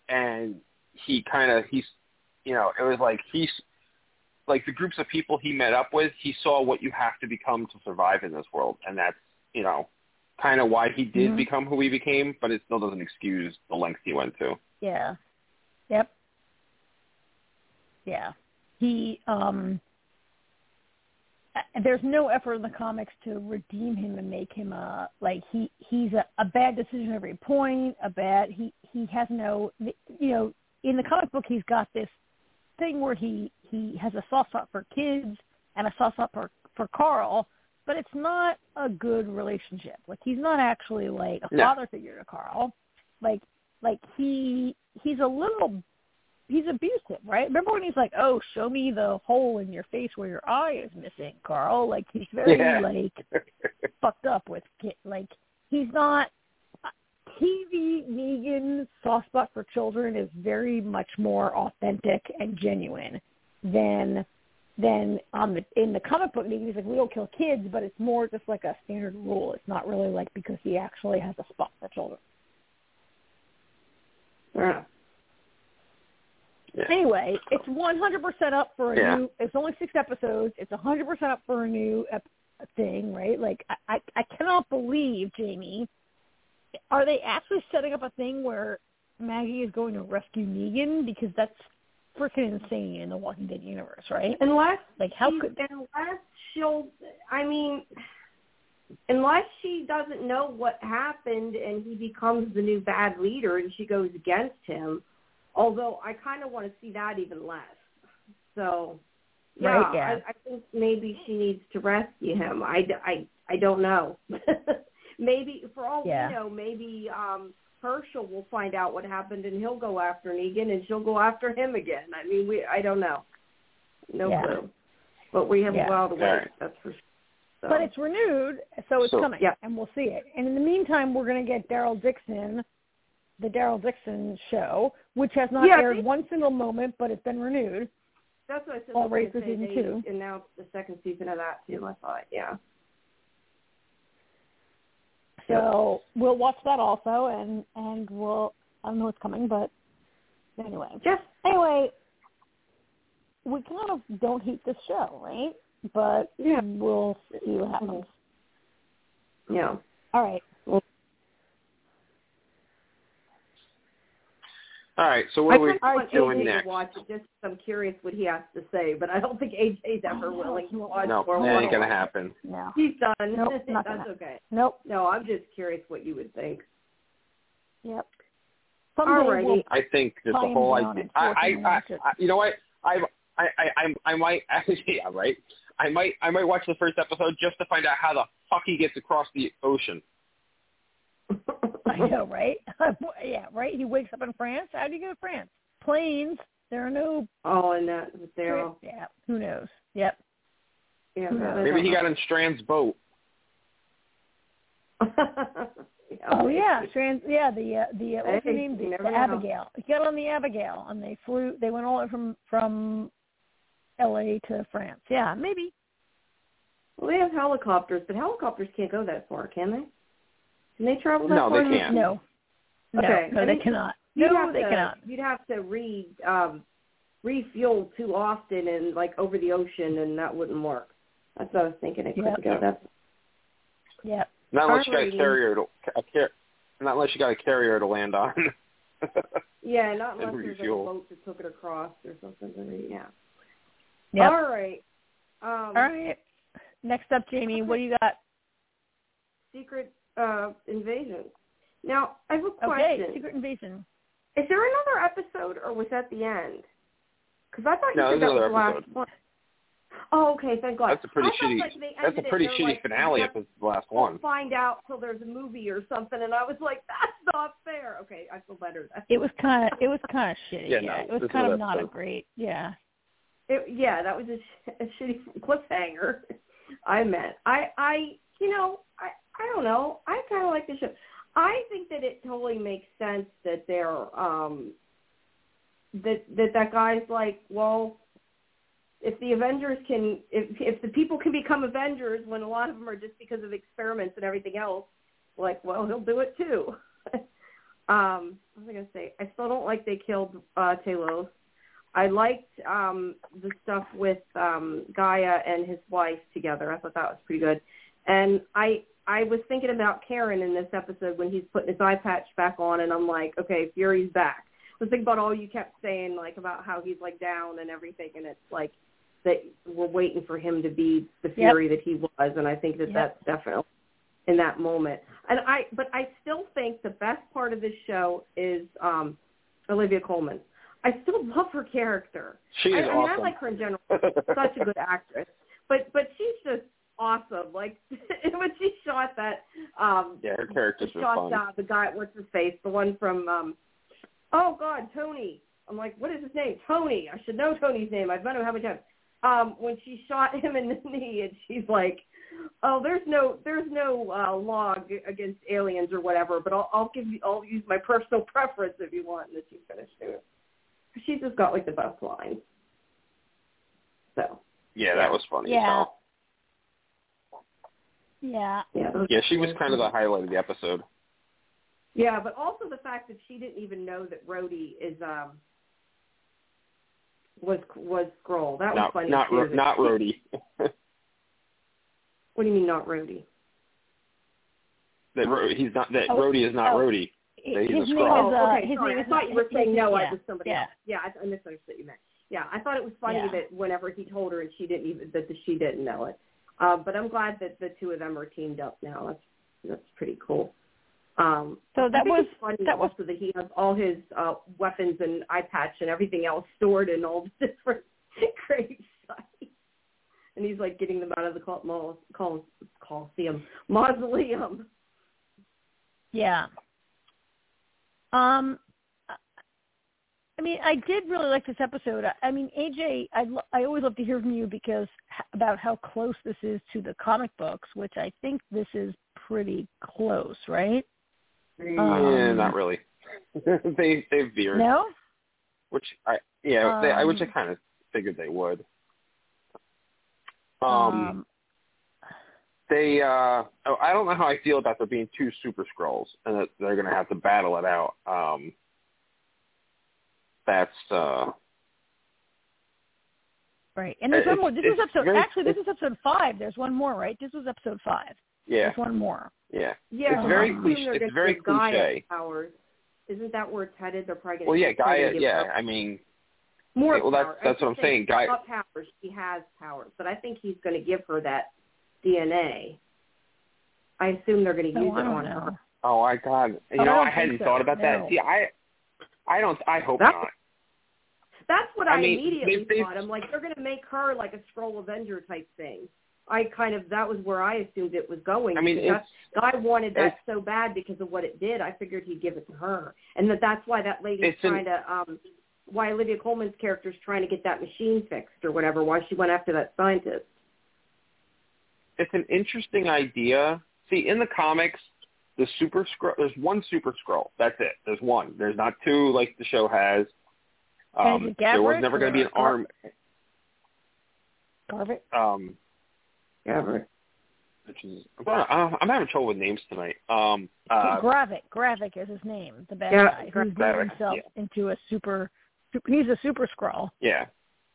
and he kind of he's you know it was like he's like the groups of people he met up with he saw what you have to become to survive in this world and that's you know kind of why he did Mhm. become who he became but it still doesn't excuse the lengths he went to Yeah. Yep. Yeah. He um Uh, there's no effort in the comics to redeem him and make him a like he he's a, a bad decision at every point, a bad he he has no you know, in the comic book he's got this thing where he he has a soft spot for kids and a soft spot for for Carl, but it's not a good relationship. Like he's not actually like a No. father figure to Carl. Like like he he's a little he's abusive, right? Remember when he's like, "Oh, show me the hole in your face where your eye is missing, Carl." Like he's very Yeah. like fucked up with ki- like he's not TV Negan soft spot for children is very much more authentic and genuine than than on the in the comic book Negan he's like we don't kill kids but it's more just like a standard rule it's not really like because he actually has a spot for children Fair enough. Yeah. Anyway, it's 100% up for a Yeah. new. It's only six episodes. It's 100% up for a new ep- thing, right? Like I, I, I cannot believe Jamie. Are they actually setting up a thing where Maggie is going to rescue Negan? Because that's freaking insane in the Walking Dead universe, right? Unless Like how she, could? unless she'll I mean unless she doesn't know what happened and he becomes the new bad leader and she goes against him. Although I kind of want to see that even less. So Yeah, right? Yeah. I, I think maybe she needs to rescue him. I, I, I don't know. maybe for all Yeah. we know, maybe um Hershel will find out what happened and he'll go after Negan and she'll go after him again. I mean, we I don't know. No Yeah. clue. But we have Yeah. a while to wait. Alright. That's for sure. So. But it's renewed, so it's So- coming, Yeah. and we'll see it. And in the meantime, we're going to get Daryl Dixon, the Daryl Dixon show, which has not Yeah, aired they- one single moment, but it's been renewed. that's what I said. all I was gonna right for say season two. Announced the second season of that too. I thought, yeah. So we'll watch that also, and and we'll I don't know what's coming, but anyway. Just Anyway, we kind of don't hate this show, right? But Yeah. we'll see what happens. yeah. All right. All right, so what I are we kind of want doing AJ next? to watch it just 'cause I'm curious what he has to say, but I don't think AJ's ever willing to watch No, or that wanna ain't gonna happen. No. He's done. Nope, not That's gonna- okay. Nope. No, I'm just curious what you would think. Yep. Someday Alrighty. we'll I think that the whole idea. I, I, I. I, you know what? I, I, I, I, I might actually, yeah, right. I might, I might watch the first episode just to find out how the fuck he gets across the ocean. I know, right? yeah, right. He wakes up in France. How do you go to France? Planes. There are no. oh, and that with Daryl. Yeah. Who knows? Yep. Yeah, knows? Maybe he got in Strand's boat. Oh yeah, Strand's. Yeah, the uh, the uh, what's her Hey, name? The, the. Abigail. He got on the Abigail, and they flew. They went all the way from from L.A. to France. Yeah, maybe. well, they have helicopters, but helicopters can't go that far, can they? Can they travel that No, far? they can't. No. No, Okay, no, I they mean, cannot. You'd No, have they to, cannot. You'd have to re um, refuel too often and like over the ocean, and that wouldn't work. That's what I was thinking. It Yeah. couldn't go. That's Yep. Not unless you got a carrier to, a car, not unless you got a carrier to land on. yeah, not unless there's like a boat that took it across or something. to Yeah. Yep. All right. Um, All right. Next up, Jamie, what do you got? Secret uh, invasion. Now, I have a Okay, question. Secret Invasion. Is there another episode, or was that the end? Because I thought you No, said that was the last episode. one. Oh, okay. Thank God. That's a pretty I shitty. Like, That's a pretty shitty like, finale you if it's the last won't one. find out till there's a movie or something, and I was like, that's not fair. Okay, I feel better. It was kind of it was kind of shitty. Yeah, Yeah, no, it was kind of not a great. Yeah. It, yeah, that was a, sh- a shitty cliffhanger. I meant. I, I, you know, I, I don't know. I kind of like the show. I think that it totally makes sense that they're, um, that that that guy's like, well, if the Avengers can, if if the people can become Avengers when a lot of them are just because of experiments and everything else, like, well, he'll do it too. um, what was I gonna say? I still don't like they killed uh, Talos. I liked um, the stuff with um, G'iah and his wife together. I thought that was pretty good. And I I was thinking about Karen in this episode when he's putting his eye patch back on, and I'm like, okay, Fury's back. I was thinking about all you kept saying, like about how he's like down and everything, and it's like that we're waiting for him to be the Fury that he was, and I think that Yep. that's definitely in that moment. And I, but I still think the best part of this show is um Olivia Colman. I still love her character. She I, is I mean, I like her in general. Such a good actress, but but she's just awesome. Like when she shot that, um, yeah, her characters were shot fun. uh, the guy. What's his face? The one from, um, oh God, Tony. I'm like, what is his name? Tony. I should know Tony's name. I've met him how many times. Um, when she shot him in the knee, and she's like, "Oh, there's no, there's no uh, law against aliens or whatever, but I'll, I'll give you, I'll use my personal preference if you want." And then she finished it. She's just got like the best lines. So Yeah, that was funny. Yeah. hell. Yeah. yeah, Yeah, she was kind of the highlight of the episode. Yeah, but also the fact that she didn't even know that Rhodey is um was was Skrull. That was Not funny. not too, not she- Rhodey. What do you mean not Rhodey? that Ro- he's not that Oh, Rhodey is not oh. Rhodey. His he's a name is uh, oh, okay. his sorry. name I is thought you were saying no. I yeah, was somebody yeah. else. Yeah, I, I misunderstood what you meant. Yeah, I thought it was funny Yeah. that whenever he told her and she didn't even that she didn't know it. Uh, but I'm glad that the two of them are teamed up now. That's that's pretty cool. Um, So that was- funny that was- also that he has all his uh, weapons and eye patch and everything else stored in all the different grave sites. And he's like getting them out of the col- mol- col- Coliseum mausoleum. Yeah. Um, I mean, I did really like this episode. I mean, AJ, I I always love to hear from you because about how close this is to the comic books, which I think this is pretty close, right? yeah, Um, not really. they they veered, No. which I yeah, they, I which I Um, kind of figured they would. Um, um they uh oh, I don't know how I feel about there being two super Skrulls and that they're gonna have to battle it out. Um that's uh right. And there's one more. This was it's episode. very- Actually, this is episode five. There's one more, right? This was episode five. yeah, There's one more. yeah. Yeah, It's very I cliche- it's very give G'iah cliche. Powers. Isn't that where it's headed? They're probably going Well yeah, G'iah yeah, I mean more yeah, well, that's- power. that's what I'm saying, G'iah- not powers. She has powers, but I think he's going to give her that DNA. I assume they're going to Oh, use I it don't on know. her. oh I god you Oh, know, don't I hadn't so, thought about no. that. See I I don't I hope That's- not. That's what I I, mean, immediately they- they- thought. I'm like, they're going to make her like a Skrull Avenger type thing. I kind of that was where I assumed it was going. I mean because it's that guy wanted that so bad because of what it did. I figured he'd give it to her, and that that's why that lady's It's an- trying to um why Olivia Colman's character's trying to get that machine fixed or whatever. Why she went after that scientist. it's an interesting idea. See, in the comics, the super Skrull there's one super Skrull. That's it. There's one. There's not two like the show has. And Um, there was never going to be an arm. Garvin. Um, Yeah, which is I'm, I'm having trouble with names tonight. Um, uh, Gravik. Gravik is his name. The bad Yeah, guy who's made himself yeah. into a super. super he's a super Skrull, yeah,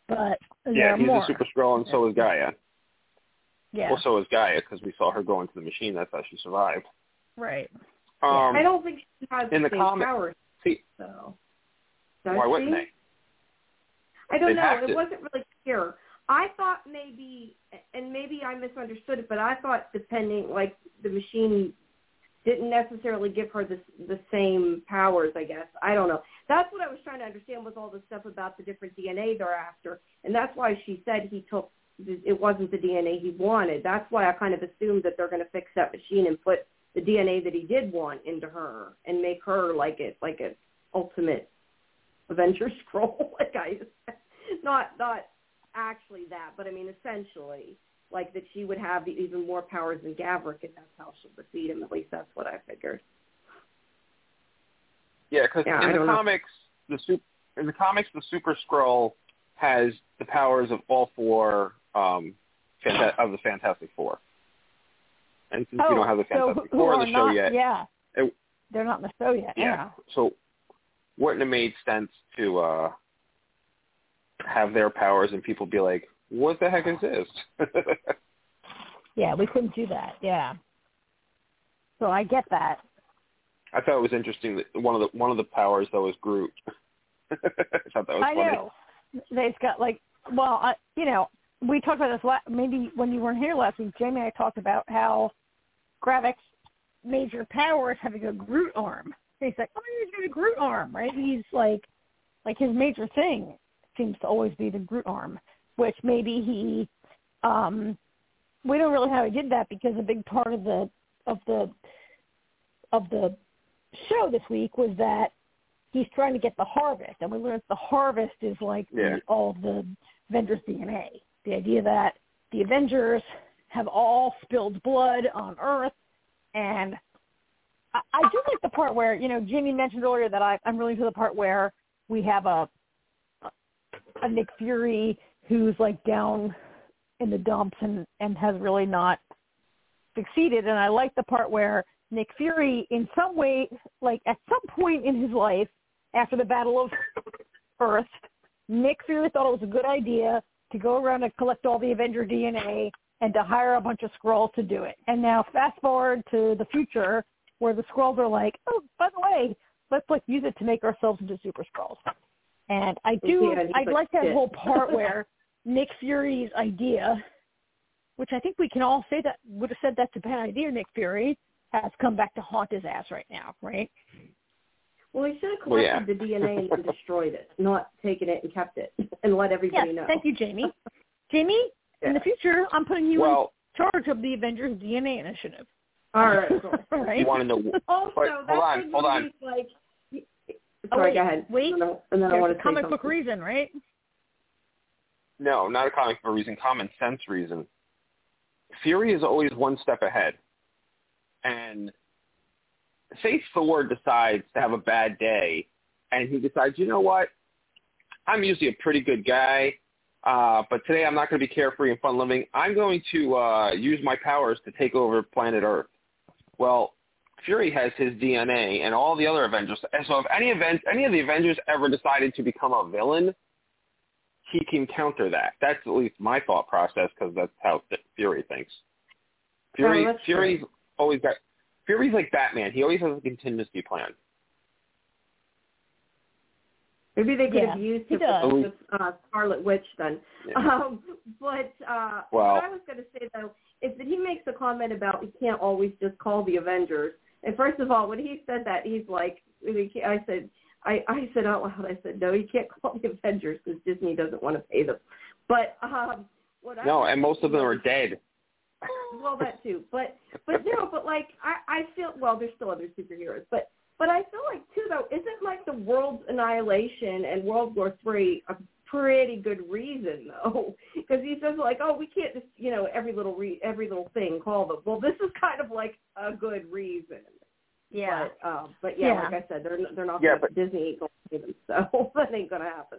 but yeah, he's more. a super Skrull, and so is G'iah. Yeah. Well, so is G'iah because we saw her go into the machine. That's how she survived. right. Um, I don't think she has in the the same comic- powers. see, So does why she? wouldn't they? I don't They'd know. It to. wasn't really clear. I thought maybe, and maybe I misunderstood it, but I thought depending, like the machine didn't necessarily give her the the same powers. I guess I don't know. That's what I was trying to understand with all the stuff about the different DNA they're after, and that's why she said he took. It wasn't the DNA he wanted. That's why I kind of assumed that they're going to fix that machine and put the DNA that he did want into her and make her like it, like a ultimate Avenger Skrull. like I, said. not not actually that, but I mean essentially like that she would have even more powers than Gavrik, and that's how she'll defeat him. At least that's what I figured. Yeah, because Yeah, in the don't know. comics, the super in the comics, the Super Skrull has the powers of all four um, Fanta- of the Fantastic Four. And since oh, we don't have the Fantastic who Four in the show not, yet, Yeah. it- They're not in the show yet. yeah, so wouldn't it made sense to uh, have their powers and people be like, "What the heck is this?" Yeah, we couldn't do that. Yeah. So I get that. I thought it was interesting that one of the one of the powers though is Groot. I thought that was I funny. know. They've got like, well, I, you know, we talked about this la- maybe when you weren't here last week. Jamie and I talked about how Gravik's major power is having a Groot arm. And he's like, oh, he's got a Groot arm, right? He's like, like his major thing seems to always be the Groot arm, which maybe he, um, we don't really know how he did that because a big part of the of the of the show this week was that he's trying to get the harvest, and we learned the harvest is like Yeah. all the Avengers DNA. The idea that the Avengers have all spilled blood on Earth, and I, I do like the part where you know Jimmy mentioned earlier that I, I'm really to the part where we have a a Nick Fury who's like down in the dumps and and has really not succeeded, and I like the part where Nick Fury, in some way, like at some point in his life, after the Battle of Earth, Nick Fury thought it was a good idea to go around and collect all the Avenger DNA and to hire a bunch of Skrulls to do it. And now fast forward to the future where the Skrulls are like, oh, by the way, let's like use it to make ourselves into Super Skrulls. And I do, Yeah, I'd like, like that "Shit." whole part where Nick Fury's idea, which I think we can all say that would have said that's a bad idea, Nick Fury, has come back to haunt his ass right now, right? Well, he should have Well, yeah. collected the DNA and destroyed it, not taken it and kept it and let everybody Yes, know. thank you, Jamie. Jamie, In the future, I'm putting you well, in charge of the Avengers DNA Initiative. All right, cool. right? you want to know? Also, But that's hold on, hold on. he's Like, Oh, sorry, wait, go ahead. wait. And then, and then I want to a comic book something. reason, right? No, not a comic book reason. Common sense reason. Fury is always one step ahead, and say Thor decides to have a bad day, and he decides, you know what? I'm usually a pretty good guy, uh, but today I'm not going to be carefree and fun living. I'm going to uh, use my powers to take over planet Earth. Well, Fury has his DNA, and all the other Avengers. And so, if any event, any of the Avengers ever decided to become a villain, he can counter that. That's at least my thought process because that's how Fury thinks. Fury, Oh, that's Fury's always got. Fury's like Batman. He always has a contingency plan. Maybe they could Yeah, have used he him does. with uh, Scarlet Witch then. Yeah. Um, but uh, Well- what I was going to say though is that he makes a comment about we can't always just call the Avengers. And first of all, when he said that, he's like, I said, I, I said out loud, I said, no, you can't call the Avengers because Disney doesn't want to pay them. But um, what No, was and most of them are dead. well that too but but no but like i i feel well there's still other superheroes but but i feel like too though isn't like the world's annihilation and world war three a pretty good reason though because he says like oh we can't just you know every little re- every little thing call them well this is kind of like a good reason Yeah. but um but yeah, Yeah. like i said they're they're not Yeah, gonna, disney ain't gonna pay them so that ain't gonna happen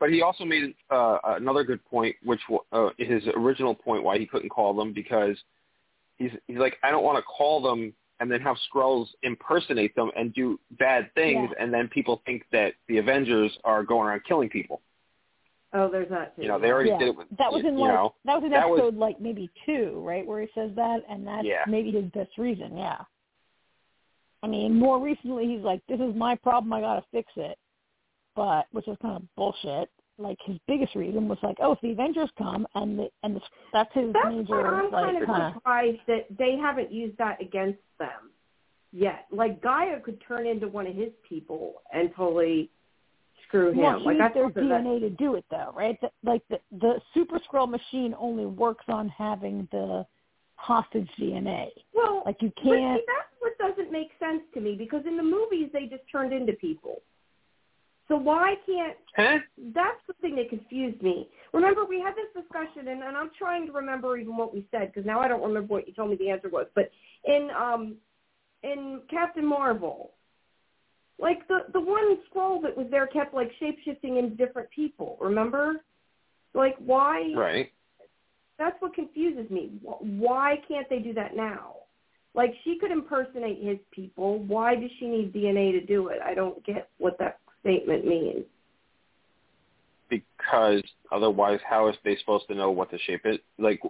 But he also made uh, another good point, which wa- uh, his original point why he couldn't call them because he's he's like I don't want to call them and then have Skrulls impersonate them and do bad things, Yeah. and then people think that the Avengers are going around killing people. oh there's that too You know, they already yeah. did it with that was in you like know. that was in that was- episode like maybe two, right, where he says that, and that's Yeah. maybe his best reason. Yeah. I mean, more recently he's like, "This is my problem. I gotta fix it," but which is kind of bullshit. Like his biggest reason was like, "Oh, if the Avengers come and the, and the, that's his That's major I'm like kind of kinda- surprised that they haven't used that against them yet. Like G'iah could turn into one of his people and totally screw him. Well, like use I their thought that DNA to do it, though, right? The, like the the Super Skrull machine only works on having the hostage DNA. well, Like you can't. see, that's what doesn't make sense to me because in the movies they just turned into people. So why can't Huh? that's the thing that confused me. Remember, we had this discussion, and, and I'm trying to remember even what we said because now I don't remember what you told me the answer was. But in um, in Captain Marvel, like the the one Skrull that was there kept like shape shifting into different people. Remember? Like why? Right. That's what confuses me. Why can't they do that now? Like she could impersonate his people. Why does she need DNA to do it? I don't get what that statement means. Because otherwise, how is they supposed to know what the shape is? Like,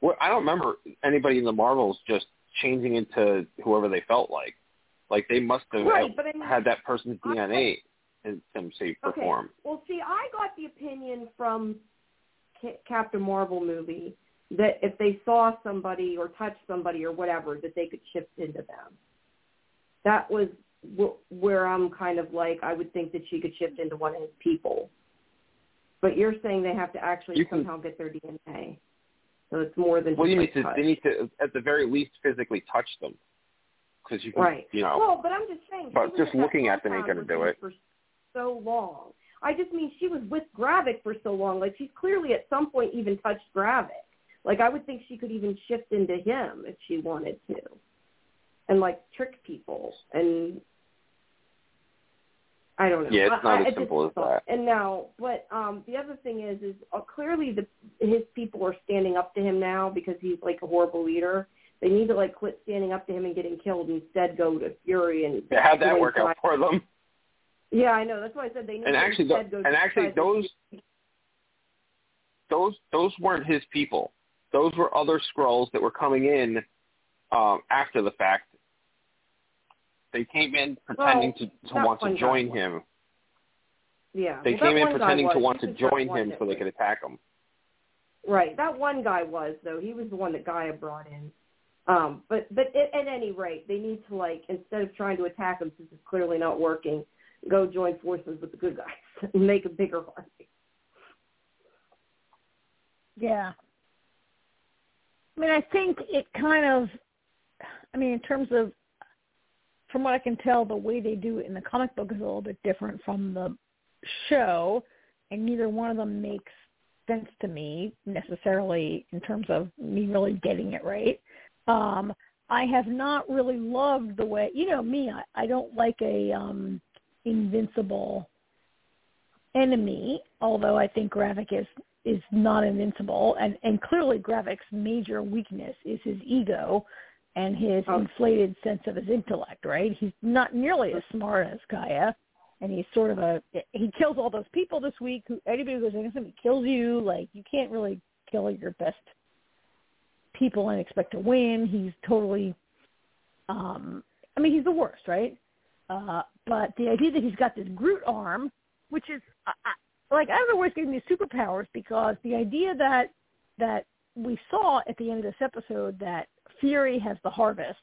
what, I don't remember anybody in the Marvels just changing into whoever they felt like. Like they must have Right, but I mean, had that person's I- DNA in them say perform. Okay. Well, see, I got the opinion from Ca- Captain Marvel movie that if they saw somebody or touched somebody or whatever, that they could shift into them. That was where I'm kind of like, I would think that she could shift into one of his people. But you're saying they have to actually You can- somehow get their DNA. So it's more than Well, just you need to they need to at the very least physically touch them because you can Right. you know. Well, but I'm just saying. But just looking at them ain't gonna do it. For so long. I just mean she was with Gravik for so long. Like she's clearly at some point even touched Gravik. Like I would think she could even shift into him if she wanted to, and like trick people. And I don't know. Yeah, it's not I- as it's simple as that. And now, but um the other thing is, is uh, clearly the his people are standing up to him now because he's like a horrible leader. They need to like quit standing up to him and getting killed, and instead go to Fury and Yeah, how'd that work out for them? Yeah, I know. That's why I said they need And to actually, instead go. and actually, those those those weren't his people. Those were other Skrulls that were coming in um, after the fact. They came in pretending Well, to, to want to guy join was. him. Yeah, They well, came in pretending to want to join him so they could attack him. Right, that one guy was though. He was the one that G'iah brought in. Um, but but at, at any rate, they need to like instead of trying to attack him since it's clearly not working, go join forces with the good guys and make a bigger army. Yeah. I mean, I think it kind of, I mean, in terms of, from what I can tell, the way they do it in the comic book is a little bit different from the show, and neither one of them makes sense to me necessarily in terms of me really getting it right. Um, I have not really loved the way, you know me, I, I don't like a um, invincible enemy, although I think Gravik is is not invincible, and and clearly Gravik's major weakness is his ego and his oh. inflated sense of his intellect. Right? He's not nearly as smart as G'iah, and he's sort of a he kills all those people this week. Who anybody who goes against him, he kills you. Like you can't really kill your best people and expect to win. He's totally, um, I mean, he's the worst, right? Uh, but the idea that he's got this Groot arm, which is uh, like I don't know where he's getting these superpowers because the idea that that we saw at the end of this episode that Fury has the harvest,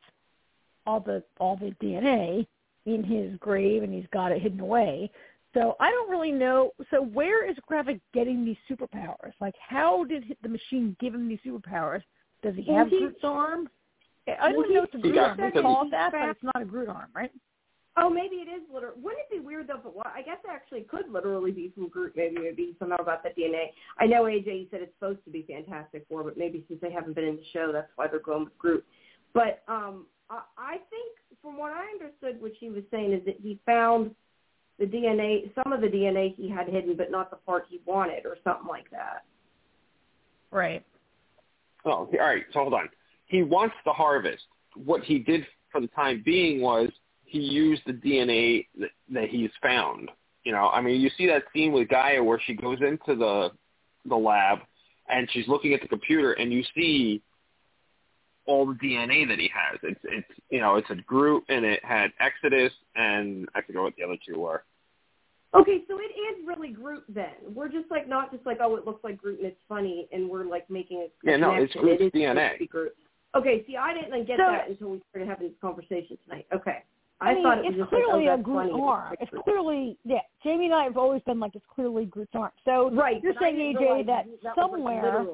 all the all the DNA in his grave and he's got it hidden away. So I don't really know. So where is Gravik getting these superpowers? Like, how did the machine give him these superpowers? Does he have well, Groot's arm? I don't well, know if it's a Groot arm. They call it that, but it's not a Groot arm, right? Oh, maybe it is literal. Wouldn't it be weird though? But I guess it actually could literally be from Groot. Maybe it would be somehow about the DNA. I know AJ you said it's supposed to be Fantastic Four, but maybe since they haven't been in the show, that's why they're going with Groot. But um, I, I think from what I understood, what she was saying is that he found the DNA, some of the DNA he had hidden, but not the part he wanted, or something like that. Right. Oh, all right. So hold on. He wants the harvest. What he did for the time being was he used the DNA that, that he's found. You know, I mean, you see that scene with G'iah where she goes into the the lab and she's looking at the computer, and you see all the DNA that he has. It's it's you know it's a Groot and it had Extremis and I forget what the other two were. Okay, so it is really Groot then. We're just like not just like oh it looks like Groot and it's funny and we're like making it. Yeah, no, it's Groot's it DNA. Groot. Okay, see, I didn't get so, that until we started having this conversation tonight. Okay. I, I mean, thought it was it's clearly like, oh, a Groot arm. It's clearly, yeah. Jamie and I have always been like, it's clearly Groot's arm. So right, you're saying, AJ, that, that somewhere,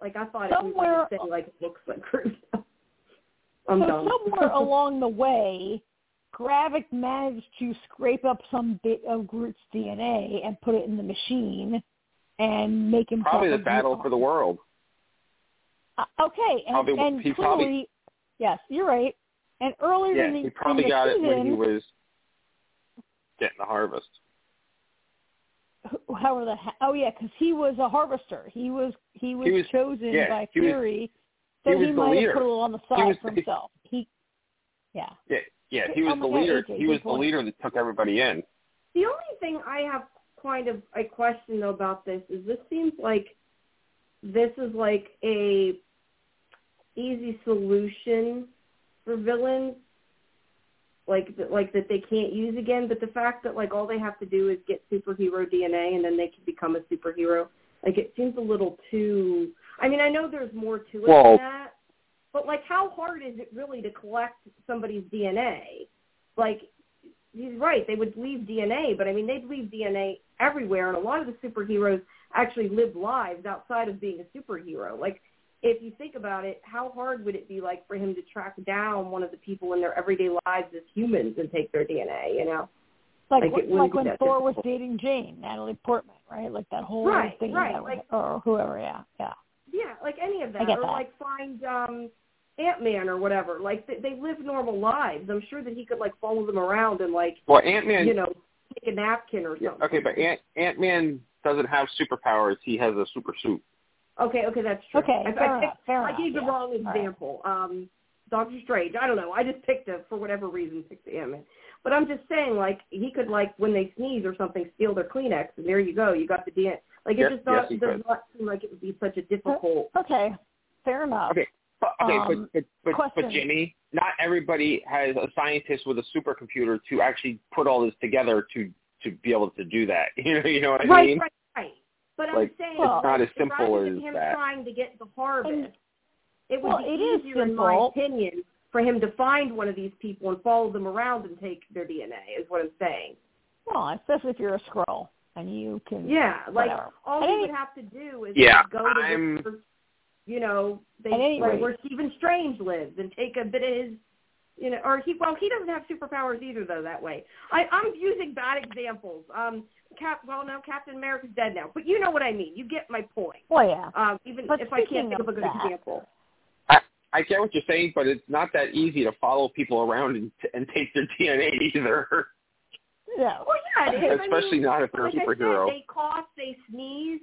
like, I thought somewhere, it was like it looks like Groot. I'm so done. somewhere along the way, Gravik managed to scrape up some bit of Groot's DNA and put it in the machine and make him probably the battle arm. for the world. Uh, okay, and, probably, and clearly, probably, yes, you're right. And earlier yeah, in the he probably the got season, it when he was getting the harvest. However, the oh yeah, because he was a harvester. He was he was, he was chosen yeah, by he Fury, was, so he, he might have put a little on the side was, for himself. He, yeah. Yeah, yeah, he was oh the God, leader. AJ, he was point. the leader that took everybody in. The only thing I have kind of a question though about this is this seems like this is like a easy solution for villains like like that they can't use again but the fact that like all they have to do is get superhero dna and then they can become a superhero like it seems a little too i mean i know there's more to it well, than that but like how hard is it really to collect somebody's dna like he's right they would leave dna but i mean they'd leave dna everywhere and a lot of the superheroes actually live lives outside of being a superhero. Like if you think about it, how hard would it be like for him to track down one of the people in their everyday lives as humans and take their DNA, you know? Like like, like, like when Thor was dating Jane, Natalie Portman, right? Like that whole right, thing right, that like, or whoever, yeah, yeah. Yeah, like any of that. I get or that. like find um Ant Man or whatever. Like they, they live normal lives. I'm sure that he could like follow them around and like well Ant Man you know, take a napkin or something. Yeah, okay, but Ant Ant Man doesn't have superpowers. He has a super suit. Okay, okay, that's true. Okay, I, fair I, enough, fair I enough, gave the yeah. wrong All right. example. Um, Doctor Strange. I don't know. I just picked a for whatever reason picked the Ant-Man. But I'm just saying, like he could like when they sneeze or something, steal their Kleenex, and there you go. You got the DNA. Like Yes, it just not yes, does could. not seem like it would be such a difficult. Okay, fair enough. Okay, but, okay, Um, but but but, but. Jimmy, not everybody has a scientist with a supercomputer to actually put all this together to to be able to do that. You know, you know what I right, mean? right, right. But Like, I'm saying it's not as rather simple than as him that. trying to get the harvest, And- it would well, be it is easier, in my opinion, for him to find one of these people and follow them around and take their DNA. Is what I'm saying. Well, especially if you're a Skrull. and you can Yeah, like whatever. all At he would have to do is Yeah, go to I'm- the, you know, they At any like rate- where Stephen Strange lives and take a bit of his, you know, or he well he doesn't have superpowers either though that way. I I'm using bad examples. Um, Cap well no Captain America's dead now, but you know what I mean. You get my point. Well, yeah. Um, even But if I can't think of a good that- example. I get what you're saying, but it's not that easy to follow people around and, and take their DNA either. Yeah. Well, yeah, it is. Especially I mean, not if they're like a superhero. I said, they cough, they sneeze.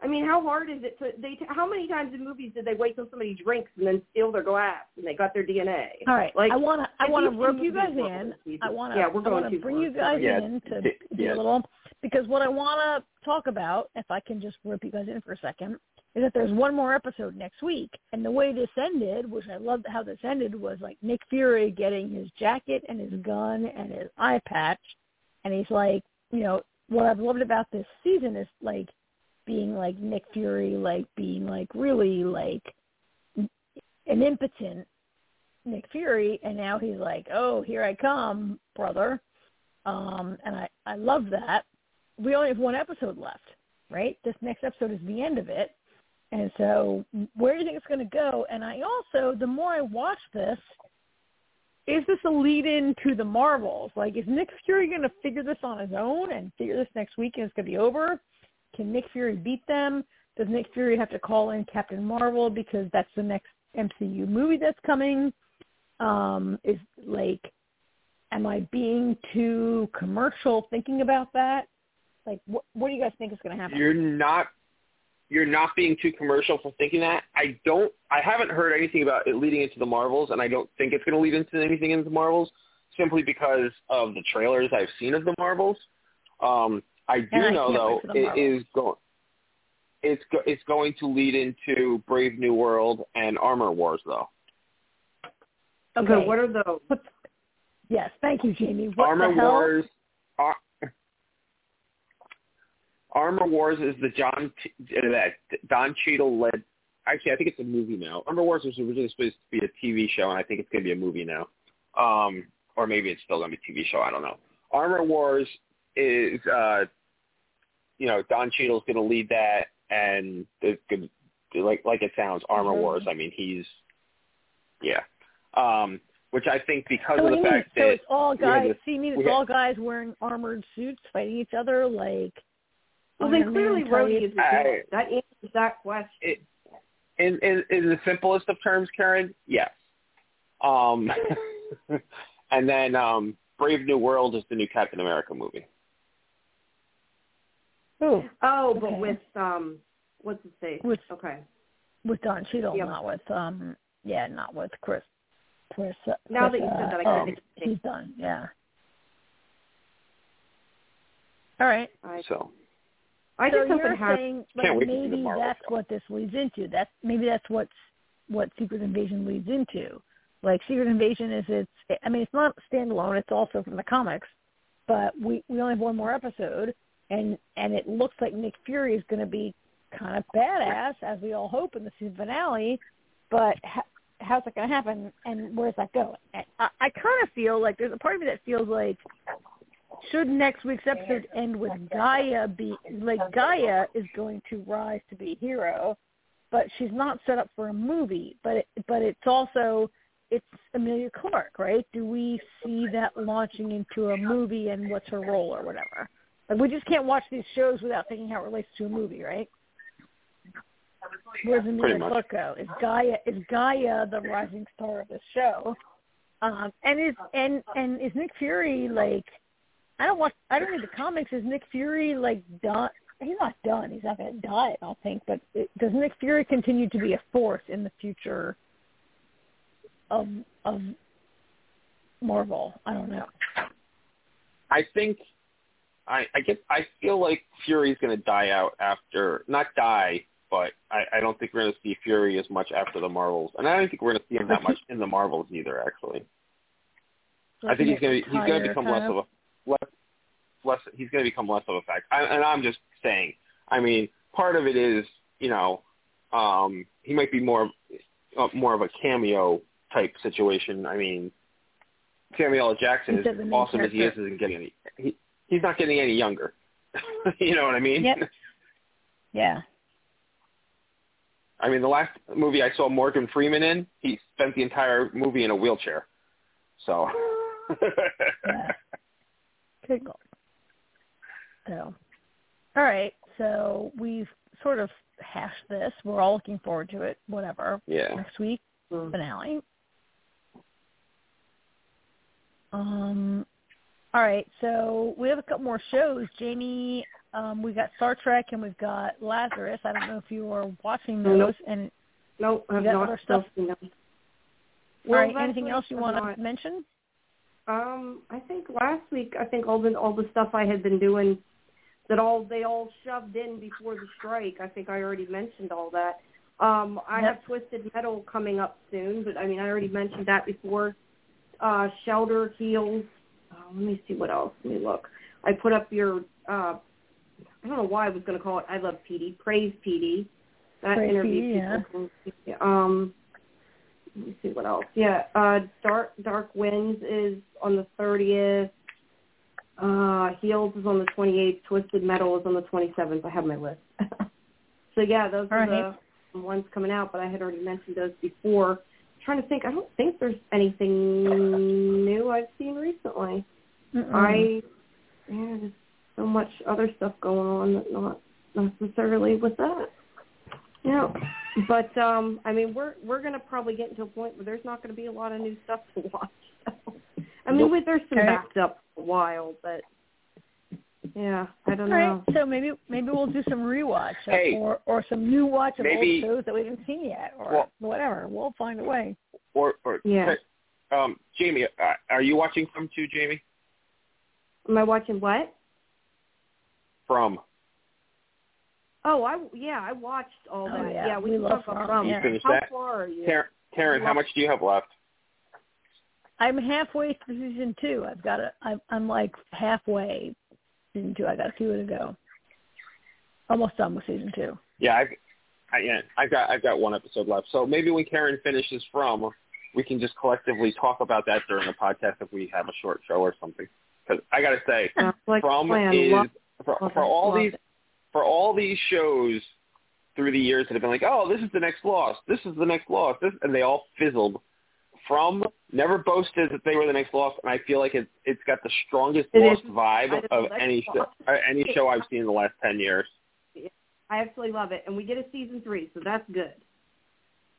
I mean, how hard is it to they? How many times in movies did they wait till somebody drinks and then steal their glass and they got their DNA? All right. Like, I want to. I want to see rope you movies guys in. I want to. Yeah, we're going to bring far. you guys Yeah, in to d- do yeah. a little because what I want to talk about, if I can just rip you guys in for a second, is that there's one more episode next week, and the way this ended, which I loved how this ended, was like Nick Fury getting his jacket and his gun and his eye patch, and he's like, you know, what I've loved about this season is like being like Nick Fury, like being like really like an impotent Nick Fury, and now he's like, "Oh, here I come, brother," um, and I I love that. We only have one episode left, right? This next episode is the end of it, and so where do you think it's going to go? And I also, the more I watch this, is this a lead in to the Marvels? Like, is Nick Fury going to figure this on his own and figure this next week and it's going to be over? Can Nick Fury beat them? Does Nick Fury have to call in Captain Marvel because that's the next MCU movie that's coming? Um, is like, am I being too commercial thinking about that? Like, what, what do you guys think is going to happen? You're not you're not being too commercial for thinking that. I don't I haven't heard anything about it leading into the Marvels and I don't think it's going to lead into anything into the Marvels simply because of the trailers I've seen of the Marvels. Um I do I know though wait for the it Marvels. is going it's go, it's going to lead into Brave New World and Armor Wars though. Okay, what are those? Yes, thank you, Jamie. What Armor the hell? Wars Ar- Armor Wars is the John uh, that Don Cheadle led. Actually, I think it's a movie now. Armor Wars was originally supposed to be a TV show, and I think it's going to be a movie now. Um, or maybe it's still going to be a TV show. I don't know. Armor Wars is, uh, you know, Don Cheadle's going to lead that, and it's going to, like like it sounds, Armor Mhm. Wars. I mean, he's, yeah. Um, which I think because So, of the fact so that it's all guys. this- See, you mean it's all guys wearing armored suits fighting each other, like. Well, then clearly Man Rhodey is the I- villain. That answers that question. it, in, in in the simplest of terms, Karen, yes. Um, and then um, Brave New World is the new Captain America movie. Ooh, Oh, but Okay. with um, what's his face? With- okay. with Don Cheadle, Yep. not with um, yeah, not with Chris. Chris. Uh, Now Chris, that you said uh, that, I couldn't um, think. He's done. Yeah. All right. So I so think something you're has. saying Can't like wait to see the maybe that's show. what this leads into. That's maybe that's what's what Secret Invasion leads into. Like Secret Invasion is it's I mean it's not standalone, it's also from the comics, but we we only have one more episode and and it looks like Nick Fury is going to be kind of badass as we all hope in the season finale, but ha- how's that going to happen and where's that going? And I, I kind of feel like there's a part of me that feels like should next week's episode end with G'iah be like G'iah is going to rise to be a hero, but she's not set up for a movie. But it, but it's also it's Emilia Clarke, right? Do we see that launching into a movie and what's her role or whatever? Like we just can't watch these shows without thinking how it relates to a movie, right? Where's Emilia. Clarke go? Is G'iah is G'iah the rising star of this show? Um, and is and and is Nick Fury like? I don't watch. I don't read the comics. Is Nick Fury like done? He's not done. He's not going to die. I don't think. But it, does Nick Fury continue to be a force in the future of of Marvel? I don't know. I think I I get I feel like Fury's going to die out after not die, but I, I don't think we're going to see Fury as much after the Marvels, and I don't think we're going to see him that much in the Marvels either. Actually, I think he's going to he's going to become less of a less less he's going to become less of a fact. I, and I'm just saying. I mean, part of it is you know um, he might be more uh, more of a cameo type situation. I mean, Samuel L. Jackson, Instead of as the main awesome as he is, isn't getting any. He, he's not getting any younger. you know what I mean? Yep. Yeah. I mean, the last movie I saw Morgan Freeman in, he spent the entire movie in a wheelchair. So. yeah. Good goal. So, all right. So we've sort of hashed this. We're all looking forward to it. Whatever. Yeah. Next week Mm. finale. Um. All right. So we have a couple more shows. Jamie, um, we've got Star Trek and we've got Lazarus. I don't know if you are watching those. Nope. And Nope, I've You got not other stuff? seen them. all right, last anything else you want to mention? Um, I think last week I think all the all the stuff I had been doing that all they all shoved in before the strike. I think I already mentioned all that. Um, I Yep. have Twisted Metal coming up soon, but I mean I already mentioned that before. Uh, Shelter Heels. Uh, let me see what else. Let me look. I put up your. Uh, I don't know why I was going to call it. I love PD. Praise Petey. That Praise interview Petey, people from- Um, let me see what else. Yeah, uh, Dark Dark Winds is on the thirtieth. Uh, Heels is on the twenty eighth. Twisted Metal is on the twenty seventh. I have my list. so yeah, those All are right. the ones coming out. But I had already mentioned those before. trying to think. I don't think there's anything new I've seen recently. Mm-mm. I yeah, there's so much other stuff going on that not necessarily with that. Yeah, but um, I mean, we're we're gonna probably get into a point where there's not gonna be a lot of new stuff to watch. So. I mean, Nope. we, there's some Okay. backed up for a while, but yeah, I don't All right, know. so maybe maybe we'll do some rewatch or- Hey, or or some new watch of maybe- old shows that we haven't seen yet, or Well- whatever. We'll find a way. or, or Yeah. um, Jamie, uh, are you watching some too, Jamie? Am I watching what? From. Oh, I yeah, I watched all Oh, that. yeah. we, We can love From, From. yeah. You finished How that? far are you? Karen, Karen, how much do you have left? I'm halfway through season two. I've got a. I'm, I'm like halfway season two. I got a few to go. Almost done with season two. Yeah, I've, I, yeah, I've got I've got one episode left. So maybe when Karen finishes From, we can just collectively talk about that during the podcast if we have a short show or something. Because I got to say, Sounds like a From is for, love for all these it. For all these shows through the years that have been like, oh, this is the next Lost, this is the next Lost, this, and they all fizzled. From never boasted that they were the next Lost, and I feel like it's it's got the strongest It Lost is. vibe of any that's show, uh, any show I've seen in the last ten years. I absolutely love it, and we get a season three, so that's good.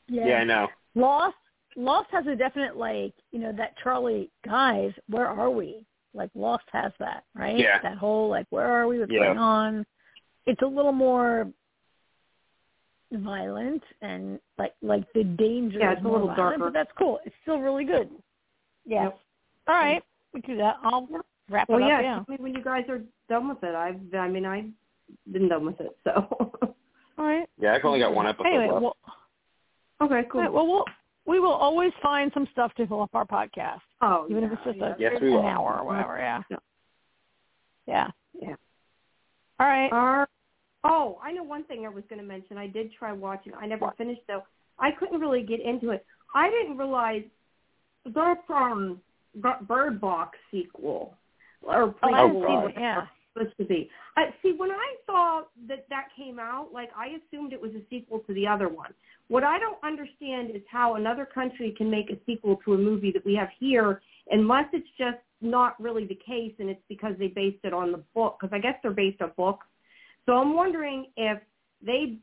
Yeah, I know. Lost Lost has a definite like you know that Charlie guys. Where are we? Like Lost has that right. Yeah. That whole like where are we? What's Yeah. going on? It's a little more violent and like like the danger Yeah, is it's a more little violent, darker. but that's cool. It's still really good. Yeah. Yep. All right, we can do that. I'll wrap Well, it up. Yeah. tell me when you guys are done with it. I've, I mean, I've been done with it, so. All right. Yeah, I've only got one episode Anyway, left. well, okay, cool. all right, well, we'll we will always find some stuff to fill up our podcast, oh, even yeah, if it's just yeah. a Yes, an will. hour or whatever. Yeah. Yeah. Yeah. Yeah. All right. Our, oh, I know one thing I was going to mention. I did try watching. I never finished though. I couldn't really get into it. I didn't realize that um Bird Box sequel or Oh, I prequel, seen whatever. Yeah. supposed to be. I see when I saw that that came out, like I assumed it was a sequel to the other one. What I don't understand is how another country can make a sequel to a movie that we have here, unless it's just not really the case and it's because they based it on the book. Because I guess they're based on books. So I'm wondering if they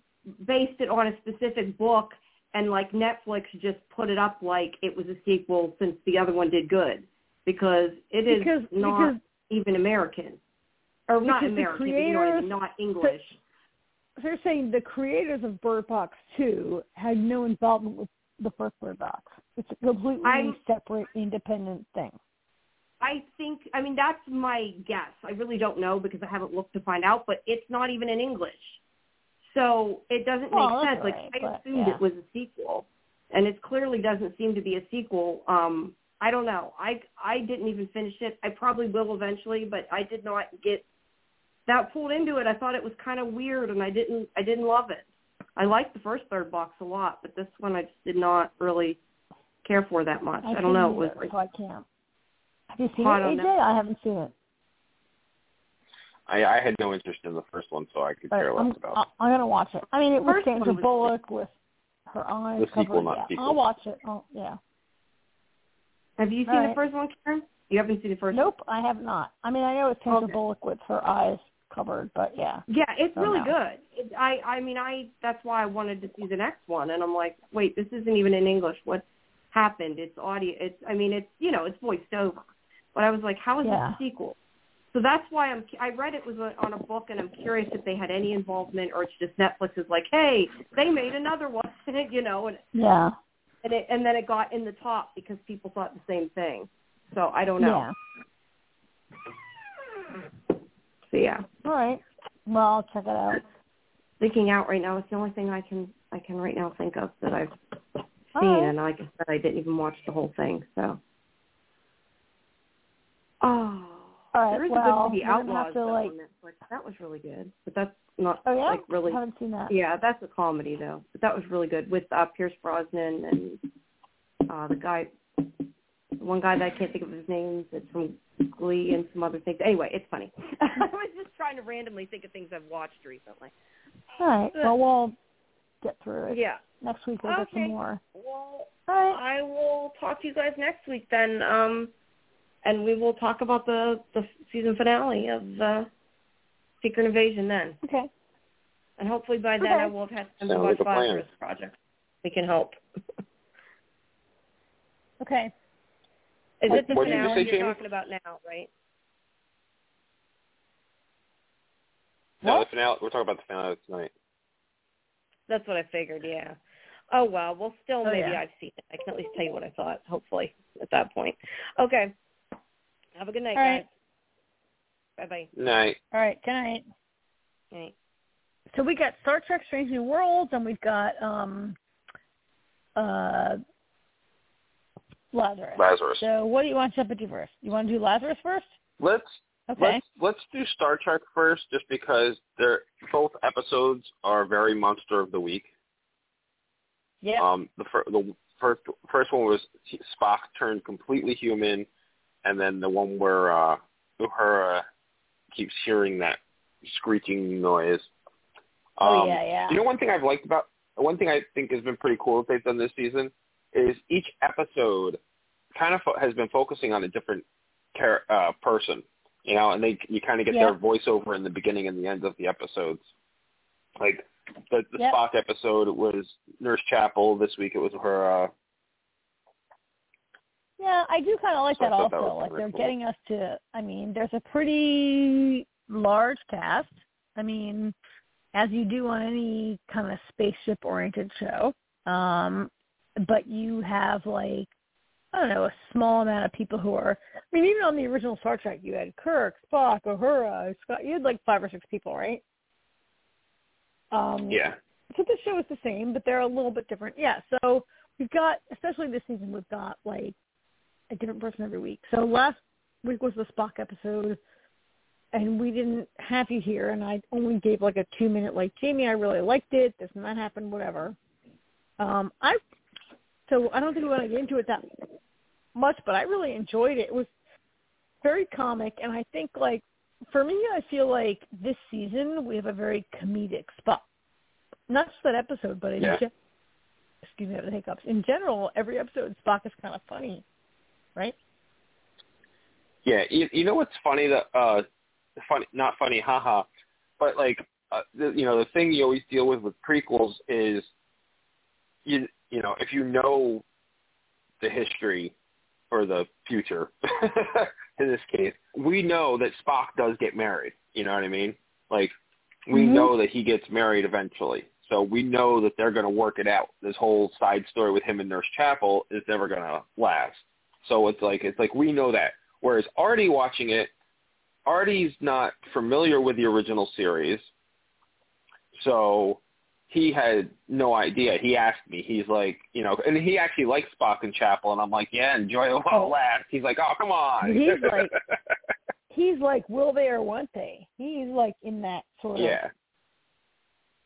based it on a specific book and like Netflix just put it up like it was a sequel since the other one did good because it is Because not because even American or not American, but you know I creators- mean, not English. they're saying the creators of Bird Box Two had no involvement with the first Bird Box. It's a completely I'm- separate, independent thing. I think, I mean, that's my guess. I really don't know because I haven't looked to find out, but it's not even in English. So it doesn't Well, make sense. Like, I assumed yeah. it was a sequel, and it clearly doesn't seem to be a sequel. Um, I don't know. I, I didn't even finish it. I probably will eventually, but I did not get that pulled into it. I thought it was kind of weird, and I didn't, I didn't love it. I liked the first Bird Box a lot, but this one I just did not really care for that much. I, don't know. It was either, like so I can't. Have you seen I it, AJ? know. I haven't seen it. I, I had no interest in the first one, so I could care But I'm, less about. I- I'm gonna watch it. I mean, it was First one Sandra was- Bullock with her eyes The covered. sequel, not yeah, sequel. I'll watch it. Oh, yeah. Have you seen All the right. first one, Karen? You haven't seen the first Nope, I have not. I mean, I know it's Sandra Okay. Bullock with her eyes covered, but yeah. Yeah, it's Oh, really no. good. It, I I mean I that's why I wanted to see the next one, and I'm like, wait, this isn't even in English. What happened? It's audio. It's I mean it's you know it's voiced over, but I was like, how is Yeah. this a sequel? So that's why I'm. I read it was on a book, and I'm curious if they had any involvement, or it's just Netflix is like, hey, they made another one, you know, and Yeah. and it and then it got in the top because people thought the same thing. So I don't know. Yeah. So yeah, All right. Well, I'll check it out. thinking out right now. It's the only thing I can I can right now think of that I've seen, right. and like I said, I didn't even watch the whole thing. So, oh, All right, there is well, a good movie Outlaws to, like- That was really good, but that's not Oh yeah. like really. I haven't seen that. Yeah, that's a comedy though. But that was really good with uh, Pierce Brosnan and uh the guy, one guy that I can't think of his name. That's from Glee and some other things. Anyway, it's funny. I was just trying to randomly think of things I've watched recently. All right. Well, we'll get through it. Yeah. Next week we'll get some Okay. more. Well, All right. I will talk to you guys next week then, um, and we will talk about the the season finale of uh, Secret Invasion then. Okay. And hopefully by then Okay. I will have had time to Sounds watch like a plan. Project. We can help. Okay. Is What- it the what did you finale say, you're Jamie? talking about now, right? No, What? the finale. We're talking about the finale tonight. That's what I figured. Yeah. Oh well. Well, still Oh, maybe yeah. I've seen it. I can at least tell you what I thought. Hopefully at that point. Okay. Have a good night, All right. guys. Bye bye. Night. All right. Good night. bye. So we got Star Trek: Strange New Worlds, and we've got um, uh, Lazarus. Lazarus. So what do you want to jump into first? You want to do Lazarus first? Let's Okay. let's let's do Star Trek first, just because they're both episodes are very monster of the week. yeah. Um, the fir- the first first one was Spock turned completely human, and then the one where uh, Uhura keeps hearing that screeching noise. oh Um, yeah, yeah. You know, one thing I've liked about one thing I think has been pretty cool that they've done this season is each episode kind of fo- has been focusing on a different char- uh, person. You know, and they you kind of get Yeah. their voiceover in the beginning and the end of the episodes. Like the, the Yep. Spock episode was Nurse Chapel. This week it was her. Uh, Yeah, I do kind of like So that also. that like they're cool. getting us to. I mean, there's a pretty large cast. I mean, as you do on any kind of spaceship-oriented show. Um, but you have like I don't know a small amount of people who are. I mean, even on the original Star Trek, you had Kirk, Spock, Uhura, Scott. You had like five or six people, right? Um, yeah. so the show is the same, but they're a little bit different. Yeah. So we've got, especially this season, we've got like a different person every week. So last week was the Spock episode, and we didn't have you here, and I only gave like a two minute like Jamie, I really liked it. This and that happened, whatever. Um, I so I don't think we want to get into it that much, but I really enjoyed it. It was very comic, and I think like for me, I feel like this season we have a very comedic Spock. Not just that episode, but in Yeah. gen- excuse me, the hiccups. In general, every episode Spock is kind of funny, right? Yeah, you, you know what's funny? That uh, funny, not funny, haha. But like, uh, the, you know, the thing you always deal with with prequels is, you you know, if you know the history or the future, in this case, we know that Spock does get married. You know what I mean? Like, we Mhm. know that he gets married eventually. So we know that they're going to work it out. This whole side story with him and Nurse Chapel is never going to last. So it's like it's like we know that. Whereas Artie watching it, Artie's not familiar with the original series, so he had no idea. He asked me. He's like, you know, and he actually likes Spock and Chapel, and I'm like, yeah, enjoy it while Oh. it lasts. He's like, oh, come on. He's like- He's like, will they or won't they? He's like in that sort of yeah.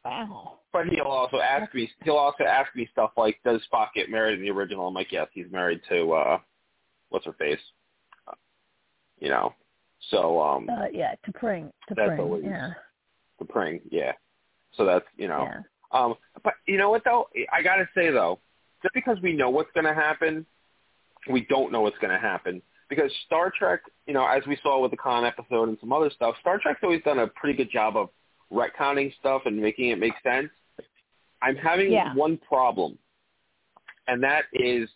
wow. But he'll also ask me. He'll also ask me stuff like, "Does Spock get married in the original?" I'm like, "Yes, he's married to uh, what's her face." Uh, you know, So um Uh, yeah, to Pring. To That's Pring. always- Yeah. the Pring, yeah. So that's you know. Yeah. Um, but you know what though? I gotta say though, just because we know what's going to happen, we don't know what's going to happen. Because Star Trek, you know, as we saw with the Khan episode and some other stuff, Star Trek's always done a pretty good job of retconning stuff and making it make sense. I'm having Yeah. one problem, and that is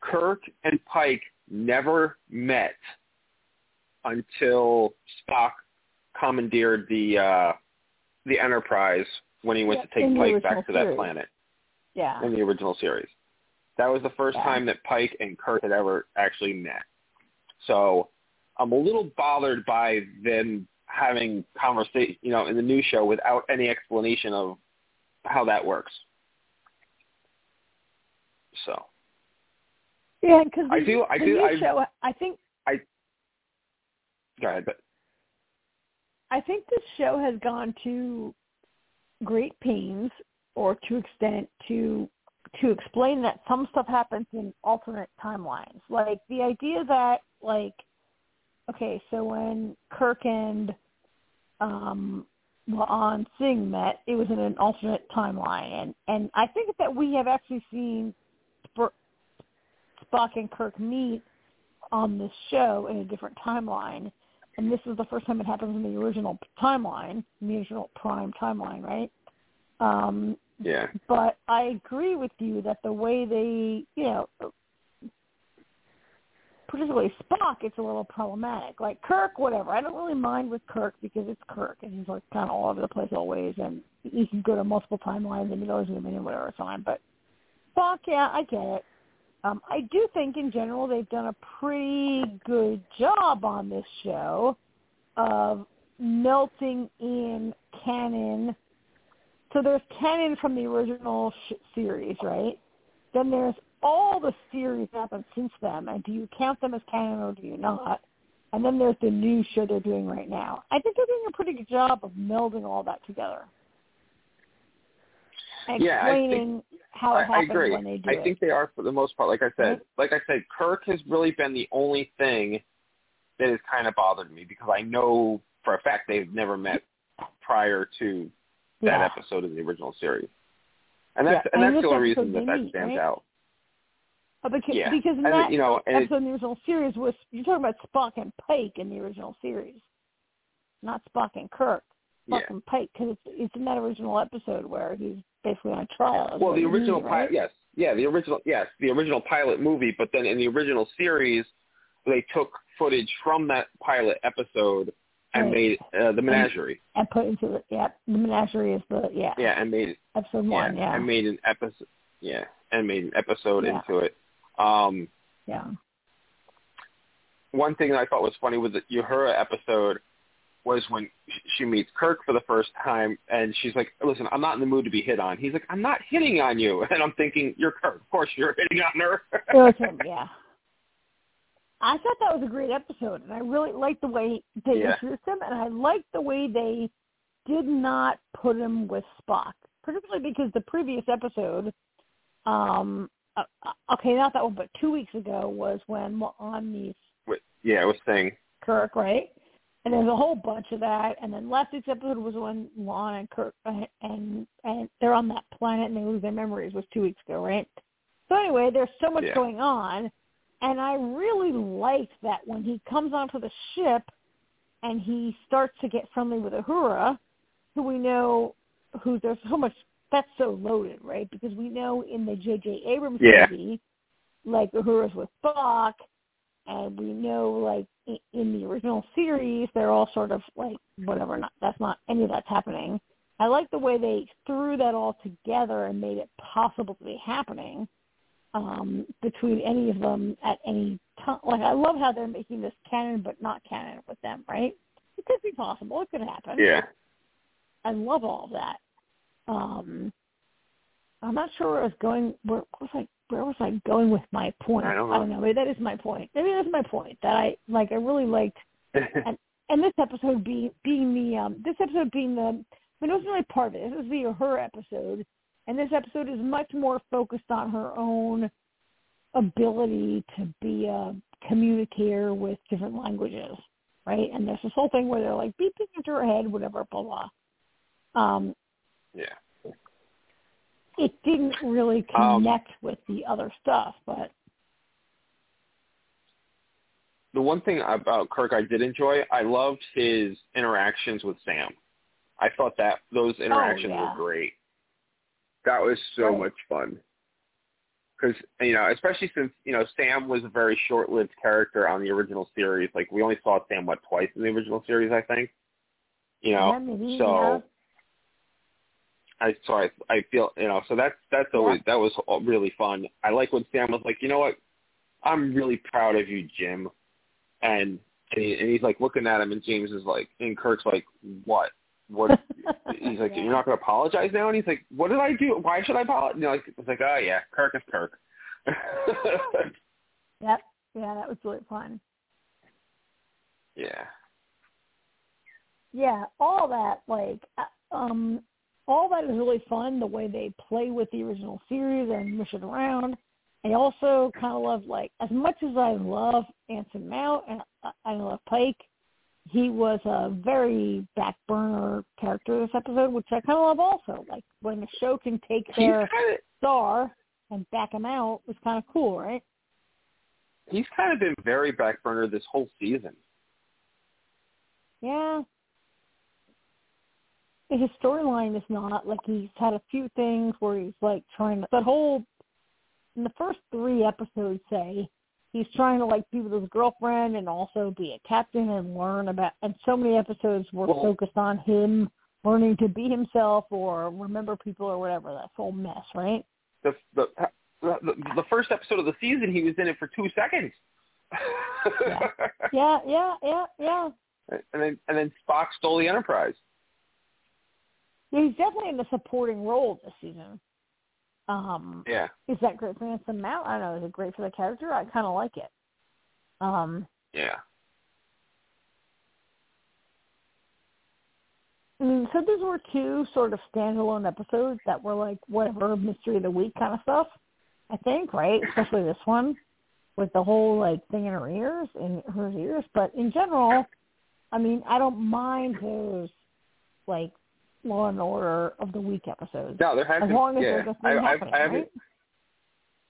Kirk and Pike never met until Spock commandeered the uh, the Enterprise when he went Yeah, to take Pike back to that series. planet Yeah. in the original series. That was the first Yeah. time that Pike and Kirk had ever actually met. So I'm a little bothered by them having conversation, you know, in the new show without any explanation of how that works. So Yeah, because I do- I do- I- show. I think I. go ahead, but I think this show has gone to great pains or to extent to to explain that some stuff happens in alternate timelines. Like the idea that like okay, so when Kirk and um La'an Singh met, it was in an alternate timeline and and I think that we have actually seen Spock and Kirk meet on this show in a different timeline and this is the first time it happens in the original timeline, the original Prime timeline, right? Um, yeah, but I agree with you that the way they, you know, particularly Spock, it's a little problematic. Like Kirk, whatever. I don't really mind with Kirk because it's Kirk, and he's like kind of all over the place always, and he can go to multiple timelines and he knows them in whatever time. But Spock, yeah, I get it. Um, I do think in general they've done a pretty good job on this show of melting in canon. So there's canon from the original sh- series, right? Then there's all the series that happened since then, and do you count them as canon or do you not? And then there's the new show they're doing right now. I think they're doing a pretty good job of melding all that together. Yeah, I think- how I, it I happens agree. when they do I it. think they are for the most part. Like I said, Right. like I said, Kirk has really been the only thing that has kind of bothered me because I know for a fact they've never met prior to that yeah. episode of the original series, and that's Yeah, and and that's the only reason that that stands right? out. Oh, because, Yeah. because in that you know, and it- episode in the original series was you're talking about Spock and Pike in the original series, not Spock and Kirk. Spock Yeah. and Pike because it's, it's in that original episode where he's basically on trial. Well, the original mean, pilot, right? yes, yeah, the original, yes, the original pilot movie. But then in the original series, they took footage from that pilot episode and Right. made uh, the menagerie. and put into the yeah the menagerie is the yeah, Yeah, and made episode one yeah and made an episode. Yeah, and made an episode Yeah. into it. Um, yeah one thing that I thought was funny was the Uhura episode was when she meets Kirk for the first time, and she's like, "Listen, I'm not in the mood to be hit on." He's like, "I'm not hitting on you," and I'm thinking, "You're Kirk. Of course, you're hitting on her." it yeah. I thought that was a great episode, and I really liked the way they Yeah. introduced him, and I liked the way they did not put him with Spock, particularly because the previous episode, um, uh, uh, okay, not that one, but two weeks ago was when on Wait, yeah, I was saying, Kirk, right? And there's a whole bunch of that. And then last week's episode was when La'an and Kirk and and they're on that planet and they lose their memories. Was two weeks ago, right? So anyway, there's so much Yeah. going on, and I really liked that when he comes onto the ship and he starts to get friendly with Uhura, who we know who there's so much that's so loaded, right? Because we know in the J.J. Abrams Yeah. movie, like Uhura's with Spock, and we know like in the original series they're all sort of like whatever not that's not any of that's happening. I like the way they threw that all together and made it possible to be happening um between any of them at any time like i love how they're making this canon but not canon with them right? It could be possible. It could happen. Yeah, i love all of that. Um i'm not sure where i was going where was i where was I going with my point? I don't know. I don't know. Maybe that is my point. Maybe that's my point. That I like. I really liked, and and this episode being being the um this episode being the. I mean, it wasn't really part of it. This was the her episode, and this episode is much more focused on her own ability to be a communicator with different languages. right? And there's this whole thing where they're like beeping into her head, whatever, blah blah. Um, yeah. It didn't really Um, connect with the other stuff, but The one thing about Kirk I did enjoy, I loved his interactions with Sam. I thought that those interactions Oh, yeah. were great. That was so Right. much fun. Because you know, especially since you know Sam was a very short-lived character on the original series. Like we only saw Sam what twice in the original series, I think. You know, yeah, maybe, so I so I I feel you know so that's that's always that was really fun. I like when Sam was like, you know what, I'm really proud of you, Jim, and and, he, and he's like looking at him, and James is like, and Kirk's like, what? What? He's like, Yeah. you're not going to apologize now? And he's like, what did I do? Why should I apologize? You know, like, it's like, oh yeah, Kirk is Kirk. Yep. Yeah, that was really fun. yeah. Yeah, all that like uh, um all that is really fun the way they play with the original series and mush it around. I also kind of love like as much as I love Anson Mount and I- I love Pike, he was a very back burner character this episode, which I kind of love also. Like when the show can take their kind of star and back him out was kind of cool, right? he's kind of been very back burner this whole season. Yeah. His storyline is not like he's had a few things where he's like trying to that whole in the first three episodes say he's trying to like be with his girlfriend and also be a captain and learn about and so many episodes were Well- focused on him learning to be himself or remember people or whatever. That whole mess, right? The the the, the first episode of the season, he was in it for two seconds. Yeah. Yeah, yeah, yeah, yeah. and then and then Spock stole the Enterprise. He's definitely in the supporting role this season. Um Yeah. is that great for Anson Mount? I don't know. Is it great for the character? I kind of like it. Um, Yeah. I mean, so these were two sort of standalone episodes that were like whatever mystery of the week kind of stuff. I think, right? Especially this one with the whole like thing in her ears in her ears. But in general, I mean, I don't mind those like Law and Order of the Week episodes No, there as hasn't. long as yeah. I, happening, I haven't. right?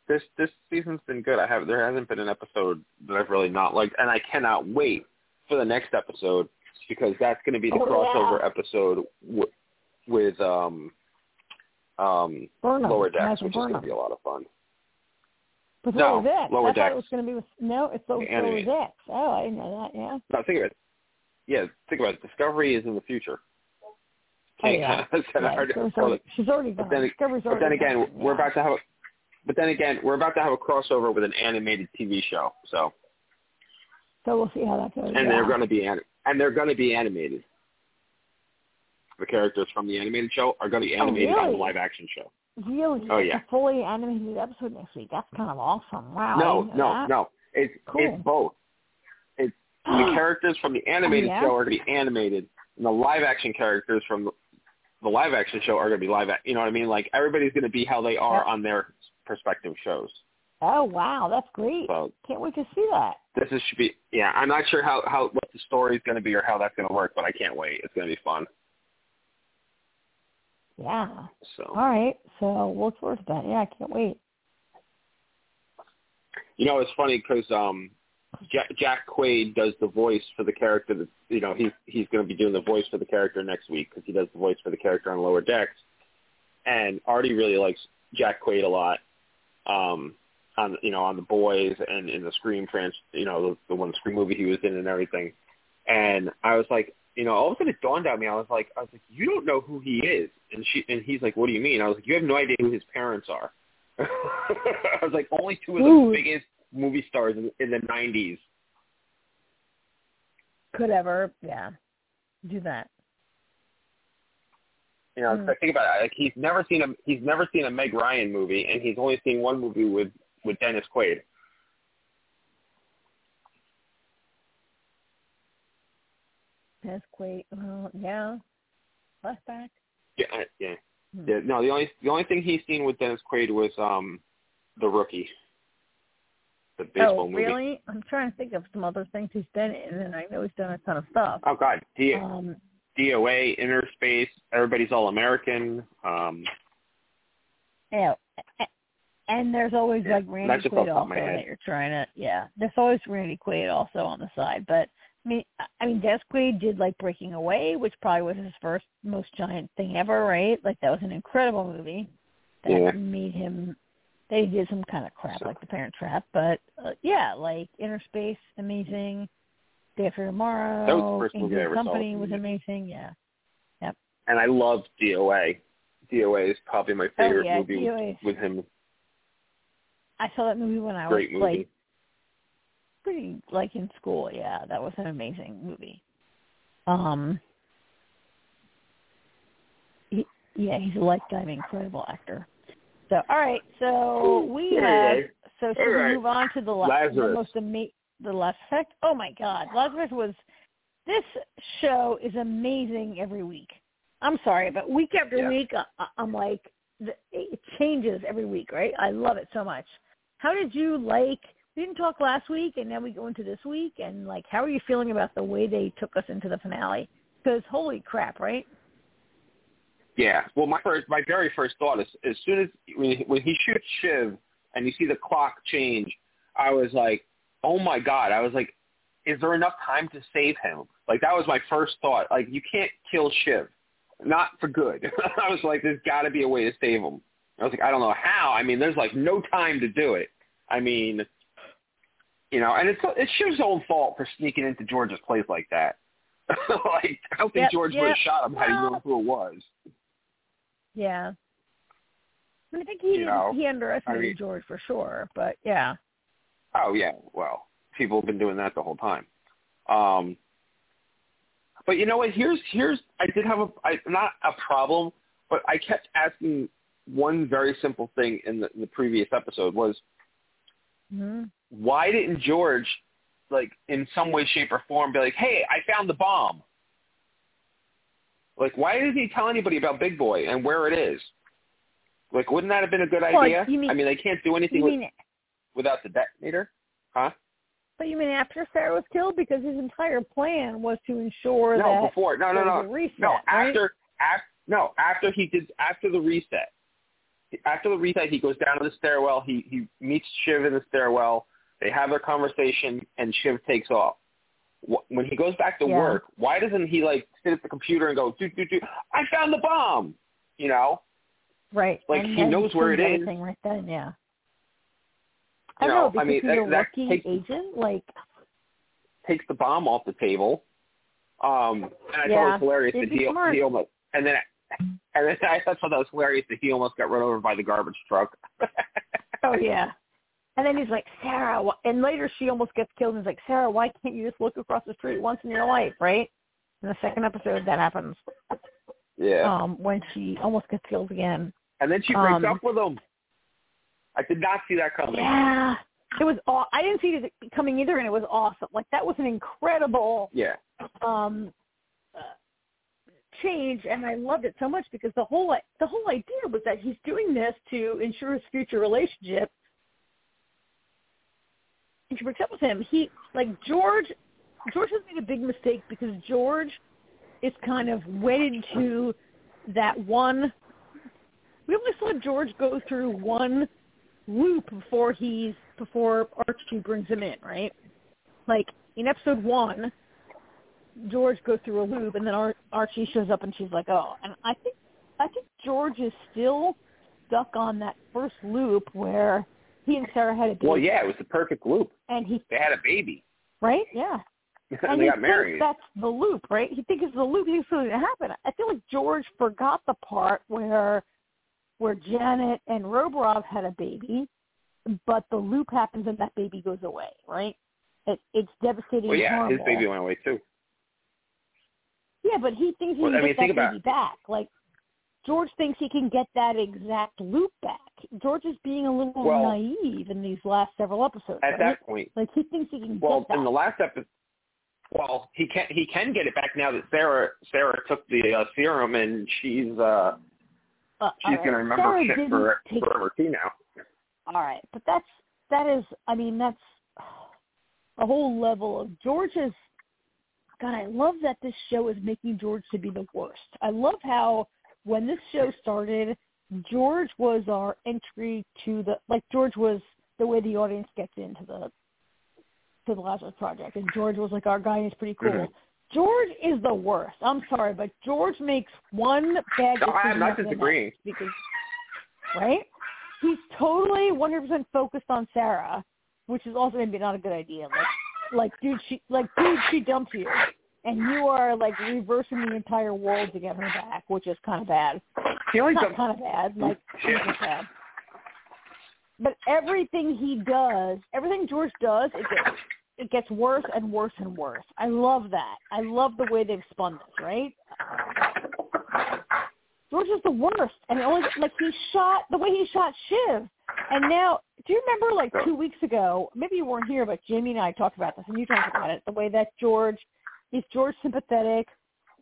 This this season's been good. I have there hasn't been an episode that I've really not liked, and I cannot wait for the next episode because that's going to be the Oh, crossover yeah. episode w- with um um Burnham, Lower Decks, which is going to be a lot of fun. With No, Lower Decks. Lower I thought it was going to be with no. It's Lower, Lower. Decks. Oh, I didn't know that. Yeah. No, think of it. Yeah, think about it. Discovery is in the future. Oh, yeah. Can't- yeah hard to- already, she's already but then- Discovery's But then again, gone, we're yeah. about to have a. But then again, we're about to have a crossover with an animated TV show. So, So we'll see how that goes. and yeah. they're going to be and they're going to be animated. The characters from the animated show are going to be Oh, animated on the live action show. Really? Oh, yeah. A fully animated episode next week. That's kind of awesome. Wow. No, no, that. no. It's Cool. it's both. It's the characters from the oh, animated Oh, yeah? show are going to be animated, and the live action characters from the, live action show are going to be live. You know what I mean? Like everybody's going to be how they are on their perspective shows. Oh wow, that's great. So Can't wait to see that. this is should be yeah. I'm not sure how how what the story is going to be or how that's going to work, but I can't wait. It's going to be fun. Yeah. So All right. So we'll look forward to that. Yeah, I can't wait. you know it's funny because um Jack, Jack Quaid does the voice for the character that you know he's he's going to be doing the voice for the character next week because he does the voice for the character on Lower Decks, and Artie really likes Jack Quaid a lot. Um, on you know on the boys and in the Scream trans you know the, the one Scream movie he was in and everything, and I was like you know all of a sudden it dawned on me I was like I was like you don't know who he is and she and he's like what do you mean I was like you have no idea who his parents are. I was like only two of the Ooh. biggest movie stars in, in the '90s. Could ever, yeah, do that. You know. I think about it. Like he's never seen a he's never seen a Meg Ryan movie, and he's only seen one movie with with Dennis Quaid. That's great. Well, yeah. Flashback. Yeah, uh, yeah, Hmm. yeah. No, the only the only thing he's seen with Dennis Quaid was um, the Rookie. The baseball oh, movie. really? I'm trying to think of some other things he's been in, and I know he's done a ton of stuff. Oh God, D- Um, DOA, Inner Space, Everybody's All American. Um, yeah, and there's always Yeah, like Randy that's just off Quaid also of my head. that you're trying to. Yeah, there's always Randy Quaid also on the side, but I mean, I- I mean, Dennis Quaid did like Breaking Away, which probably was his first most giant thing ever, right? Like that was an incredible movie that Yeah. made him. They did some kind of crap like The Parent Trap, but uh, yeah, like Innerspace, amazing. Day After Tomorrow, That was the first movie I ever Company with was amazing. Yeah. Yep. And I love DOA. DOA is probably my favorite oh yeah, movie DOA. with, with him. I saw that movie when I Great was movie. like pretty like in school. Yeah, that was an amazing movie. Um, he, yeah, he's a lifetime incredible actor. So, all right, so we have. So should all we move on to the la- the most ama- the last effect? Oh my God, Lazarus was. This show is amazing every week. I'm sorry, but week after Yeah. week, I, I'm like, the, it changes every week, right? I love it so much. How did you like? We didn't talk last week, and now we go into this week, and like, how are you feeling about the way they took us into the finale? Because holy crap, right? Yeah. Well, my first, my very first thought is, as soon as when he, when he shoots Shiv and you see the clock change, I was like, oh my god. I was like, is there enough time to save him? Like that was my first thought. Like you can't kill Shiv, not for good. I was like, there's got to be a way to save him. I was like, I don't know how. I mean, there's like no time to do it. I mean, you know, and it's it's Shiv's own fault for sneaking into George's place like that. like I don't think Yep, George would have shot him had he known who it was. Yeah. I think he You know, he underestimated I mean- George for sure, but yeah. Oh yeah, well, people have been doing that the whole time. Um, but you know what? Here's here's I did have a I, not a problem, but I kept asking one very simple thing in the, in the previous episode was hmm why didn't George like in some way, shape, or form be like, hey, I found the bomb. Like, why didn't he tell anybody about Big Boy and where it is? Like, wouldn't that have been a good Well, idea? mean- I mean, they can't do anything with, mean without the detonator, huh? but you mean after Sarah was killed because his entire plan was to ensure No, that before. No, no, no. reset, No, right? after, after, no, after he did, after the reset. After the reset, he goes down to the stairwell. He he meets Shiv in the stairwell. They have their conversation, and Shiv takes off. Wh- When he goes back to Yeah. work, why doesn't he like sit at the computer and go, "Do do do"? I found the bomb. You know, Right. Like, and he knows where it is. Right then, yeah. I You don't know, know I because mean, he's that- a rookie takes- agent. Like, takes the bomb off the table. Um, and I thought it was hilarious it'd that he, smart. he almost, and then, and then I thought that was hilarious that he almost got run over by the garbage truck. oh yeah. And then he's like, Sarah, wh-" and later she almost gets killed. And he's like, Sarah, why can't you just look across the street once in your life, right? In the second episode, that happens. yeah. Um, when she almost gets killed again. And then she breaks Um, up with him. I did not see that coming. Yeah, it was. Aw- I didn't see it coming either, and it was awesome. Like that was an incredible Yeah. um uh, change, and I loved it so much because the whole the whole idea was that he's doing this to ensure his future relationship. Breaks up with him. He like George. George has made a big mistake because George is kind of wedded to that one. We only saw George go through one loop before he's before Archie brings him in, right? Like in episode one, George goes through a loop, and then Ar- Archie shows up, and she's like, "Oh." And I think I think George is still stuck on that first loop where he and Sarah had a date, Well, yeah, it was the perfect loop. and he They had a baby. right, yeah, and and they he got married. that's the loop, right? He thinks it's the loop. He thinks it's going to happen. I feel like George forgot the part where where Janet and Rebrov had a baby, but the loop happens and that baby goes away, right? It, it's devastating. Well, yeah, his baby went away too. Yeah, but he thinks he Well, can I mean, get that about- baby back. Like George thinks he can get that exact loop back. George is being a little Well- naive in these last several episodes. At right? that point, like he thinks he can well, in the last episode, well, he can he can get it back now that Sarah Sarah took the uh, serum and she's uh Uh, she's all gonna right. remember Sarah shit for take forever too now. All right, but that's that is. I mean, that's a whole level of George's. God, I love that this show is making George to be the worst. I love how when this show started, George was our entry to the like George was the way the audience gets into the to the Lazarus Project, and George was like our guy. and He's pretty cool. Mhm. George is the worst. I'm sorry, but George makes one bad decision. I'm not disagreeing. Because, right? He's totally 100% focused on Sarah, which is also maybe not a good idea. Like, like dude, she like dude, she dumped you, and you are like reversing the entire world to get her back, which is kind of bad. He only Not kind of bad, like Yeah. kind of bad. But everything he does, everything George does, it gets it gets worse and worse and worse. I love that. I love the way they've spun this, right? George is the worst, and it only like he shot the way he shot Shiv, and now do you remember like two weeks ago? Maybe you weren't here, but Jamie and I talked about this, and you talked about it. The way that George is George sympathetic,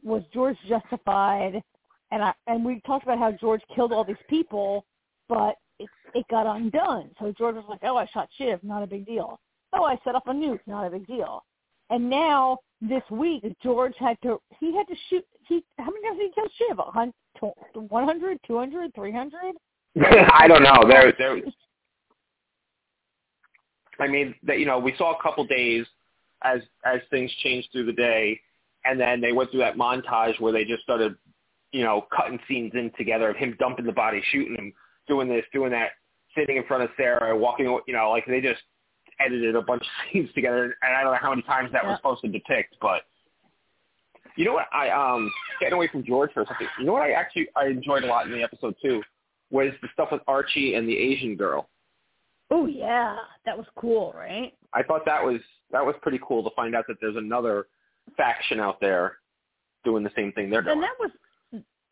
was George justified, and I and we talked about how George killed all these people, but it it got undone. So George was like, "Oh, I shot Shiv, not a big deal. Oh, I set up a nuke, not a big deal." And now this week, George had to he had to shoot. He how many times did he kill Shiv? A hun- tw- 100, 200, 300? I don't know. There, there. I mean, that you know, we saw a couple days as as things changed through the day, and then they went through that montage where they just started, you know, cutting scenes in together of him dumping the body, shooting him, doing this, doing that, sitting in front of Sarah, walking, you know, like they just edited a bunch of scenes together, and I don't know how many times that Yeah. was supposed to depict, but you know what? I um getting away from George for a second. You know what? I actually I enjoyed a lot in the episode too was the stuff with Archie and the Asian girl. Oh yeah, that was cool, right? I thought that was that was pretty cool to find out that there's another faction out there doing the same thing they're doing. And that was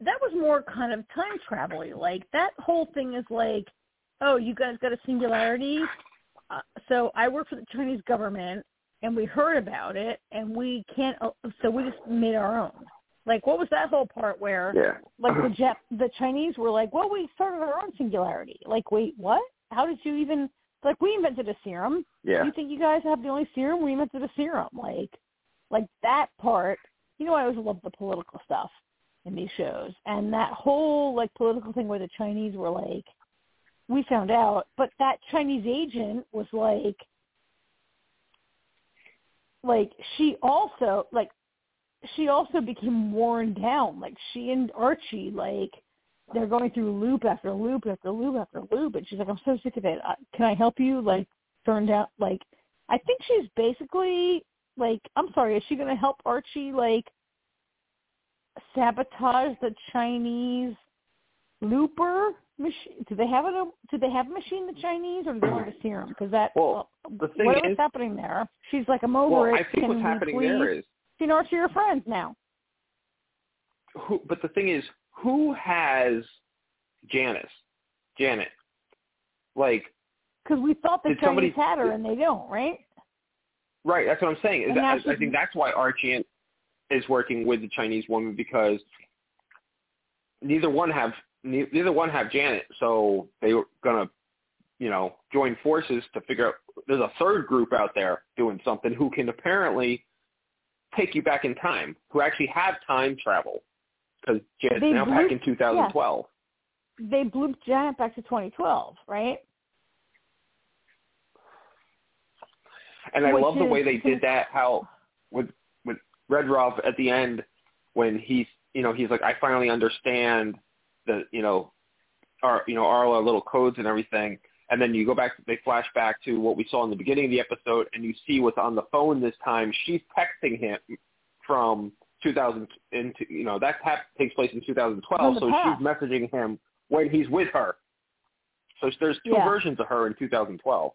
that was more kind of time travel Like that whole thing is like, oh, you guys got a singularity. Uh, so I work for the Chinese government, and we heard about it, and we can't. Uh, so we just made our own. Like, what was that whole part where, yeah. like, the Jap- the Chinese were like, well, we started our own singularity. Like, wait, what? How did you even? Like, we invented a serum. Yeah. You think you guys have the only serum? We invented a serum. Like, like that part. You know, I always love the political stuff in these shows, and that whole like political thing where the Chinese were like, we found out, but that Chinese agent was like, like she also like she also became worn down. Like she and Archie like they're going through loop after loop after loop after loop, and she's like, I'm so sick of it. Can I help you? Like turn out like I think she's basically like I'm sorry, is she going to help Archie like sabotage the Chinese looper machine? Do they have a do they have a machine the Chinese or do they have a serum? Because that Well, the whatever's is- happening there, she's like I'm over Well, it. I think Can what's happening please? there is You know, Archie, you're friends now. who but the thing is who has Janice? Janet. Like Because we thought the Chinese somebody- had her and they don't, right? Right, that's what I'm saying. Is that, I, I think that's why Archie is working with the Chinese woman because neither one have neither one have Janet, so they were gonna, you know, join forces to figure out. There's a third group out there doing something who can apparently take you back in time, who actually have time travel because Janet's They now blew- back in 2012. They blew Janet back to 2012, right? And I Which love the way they did that. How with with Rebrov at the end when he's you know he's like I finally understand the you know our you know our little codes and everything. And then you go back, they flash back to what we saw in the beginning of the episode, and you see what's on the phone this time. She's texting him from 2000 into you know that hap- takes place in 2012, From the so past. she's messaging him when he's with her. So there's two Yeah. versions of her in 2012.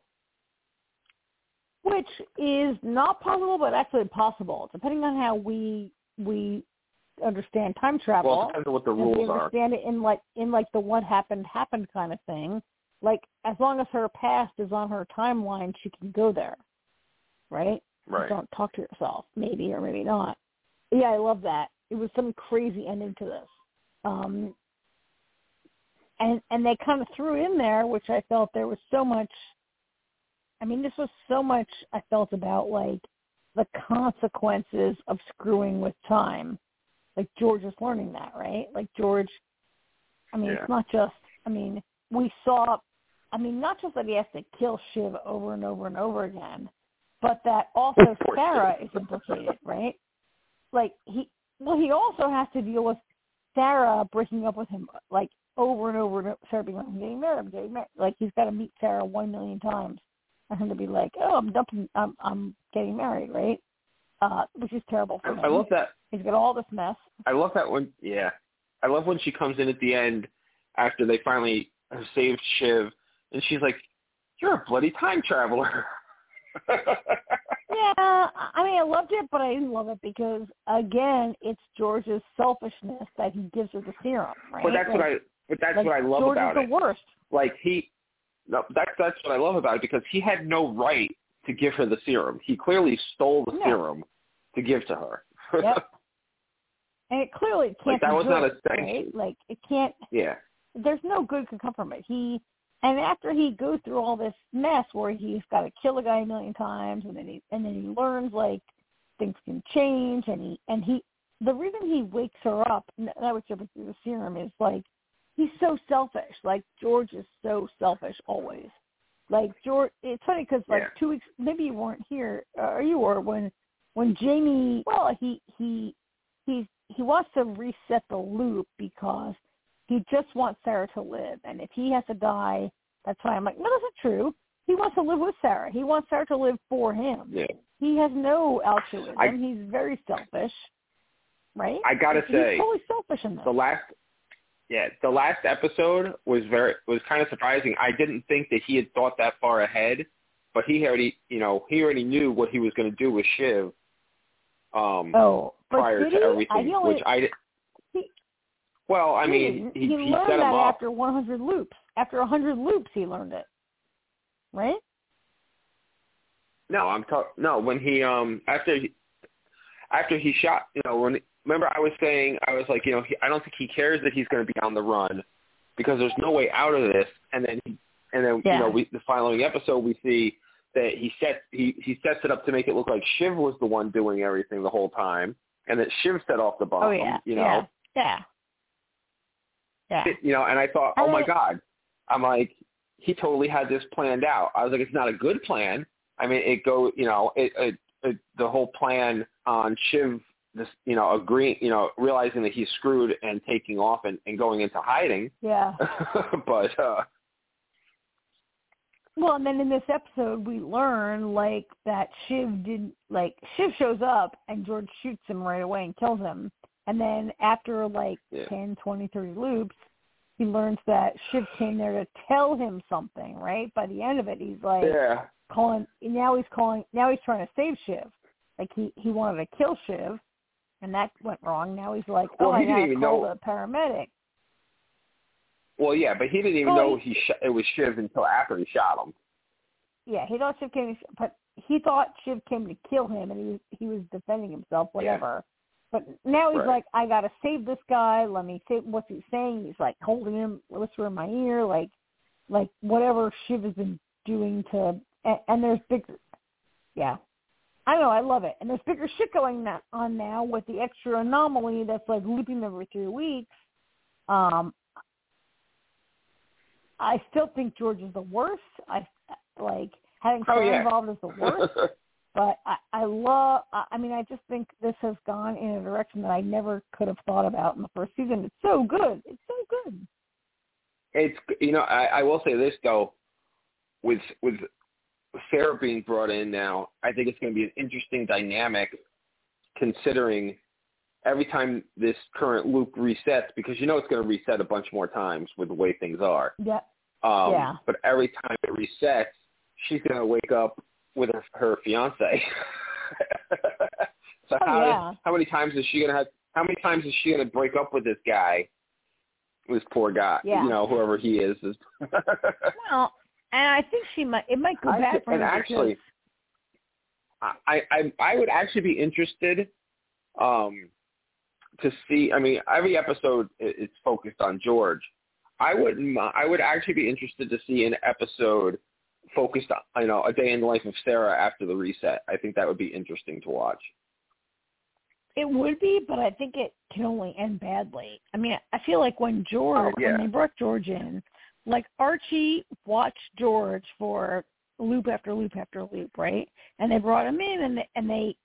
Which is not possible, but actually possible, depending on how we we understand time travel. Well, it depends on what the and we rules are. understand it in like in like the what happened happened kind of thing. Like as long as her past is on her timeline, she can go there, right? Right. Don't talk to yourself, maybe or maybe not. Yeah, I love that. It was some crazy ending to this, um, and and they kind of threw in there, which I felt there was so much I mean, this was so much I felt about like the consequences of screwing with time. Like George is learning that, right? Like George, I mean, Yeah. it's not just. I mean, we saw. I mean, not just that he has to kill Shiv over and over and over again, but that also Sarah is implicated, right? Like he, well, he also has to deal with Sarah breaking up with him, like over and over and over. Sarah being like, "I'm getting married, I'm getting married." Like he's got to meet Sarah one million times for him to be like, "Oh, I'm dumping, I'm, I'm getting married," right? Uh, which is terrible for him. I love that. He's got all this mess. I love that when yeah. I love when she comes in at the end after they finally have saved Shiv and she's like, You're a bloody time traveler. Yeah, I mean, I loved it, but I didn't love it because again, it's George's selfishness that he gives her the serum, right? But that's like, what I but that's like, what I love George about is it. the worst. Like he no, that's that's what I love about it because he had no right to give her the serum. He clearly stole the No. serum to give to her. Yep. And it clearly can't Like, that be was good, not a right? sanction. Like it can't. yeah. There's no good could come from it. He and after he goes through all this mess where he's got to kill a guy a million times, and then he and then he learns like things can change, and he and he the reason he wakes her up and that was through the serum is like he's so selfish. Like George is so selfish always. Like George, it's funny because like Yeah. two weeks, maybe you weren't here, uh, or you were when when Jamie. Well, he he he he wants to reset the loop because he just wants Sarah to live, and if he has to die, that's why I'm like, no, that's not true. He wants to live with Sarah. He wants Sarah to live for him. Yeah. He has no altruism. I- He's very selfish, right? I gotta say. He's say, totally selfish in this. the last yeah the last episode was very was kind of surprising i didn't think that he had thought that far ahead but he already you know he already knew what he was going to do with shiv um oh, but prior to everything I, only, which i well i mean he, he, he learned set him that up. after 100 loops. After 100 loops, he learned it, right? no i'm talking no when he um after he after he shot you know when remember i was saying i was like you know he, i don't think he cares that he's going to be on the run because there's no way out of this. And then he and then Yeah. you know we the following episode we see that he sets he he sets it up to make it look like Shiv was the one doing everything the whole time and that Shiv set off the bomb oh yeah, you know? Yeah, yeah, yeah. It- you know and I thought oh my god. I'm like he totally had this planned out. I was like it's not a good plan. I mean it go you know it, it, it the whole plan on Shiv this you know agreeing you know realizing that he's screwed and taking off and, and going into hiding. Yeah. but uh Well, and then in this episode, we learn like that Shiv didn't like Shiv shows up and George shoots him right away and kills him, and then after like Yeah. ten, twenty, thirty loops, he learns that Shiv came there to tell him something. Right by the end of it, he's like yeah calling. Now he's calling. Now he's trying to save Shiv. Like he he wanted to kill Shiv, and that went wrong. Now he's like, oh, Well, I he didn't gotta call know- the paramedic. Well, yeah, but he didn't even Well, know he- he sh- it was Shiv until after he shot him. Yeah, he thought Shiv came, but he thought Shiv came to kill him, and he was he was defending himself, whatever. But now he's Right. like, I gotta save this guy. Let me say what's he saying. He's like holding him, whispering in my ear, like like whatever Shiv has been doing to. And, and there's bigger, yeah. I don't know. I love it, and there's bigger shit going on now with the extra anomaly that's like looping every three weeks. Um, I still think George is the worst. I like having Oh, yeah. involved is the worst. but I, I love. I mean, I just think this has gone in a direction that I never could have thought about in the first season. It's so good. It's so good. it's you know I, I will say this though, with with Sarah being brought in now, I think it's going to be an interesting dynamic, considering every time this current loop resets because you know it's going to reset a bunch more times with the way things are. Yeah. Um, Yeah. But every time it resets, she's going to wake up with her, her fiance. so Oh, how yeah. how many times is she going to have? How many times is she going to break up with this guy? This poor guy, Yeah. you know, whoever he is. is Well, and I think she might. It might go I for and actually- I, I I would actually be interested um to see. I mean, every episode is focused on George. I would I would actually be interested to see an episode focused on you know a day in the life of Sarah after the reset. I think that would be interesting to watch. It would be, but I think it can only end badly. I mean, I feel like when George, Oh, yeah. when they brought George in, like Archie watched George for loop after loop after loop, right? And they brought him in, and they, and they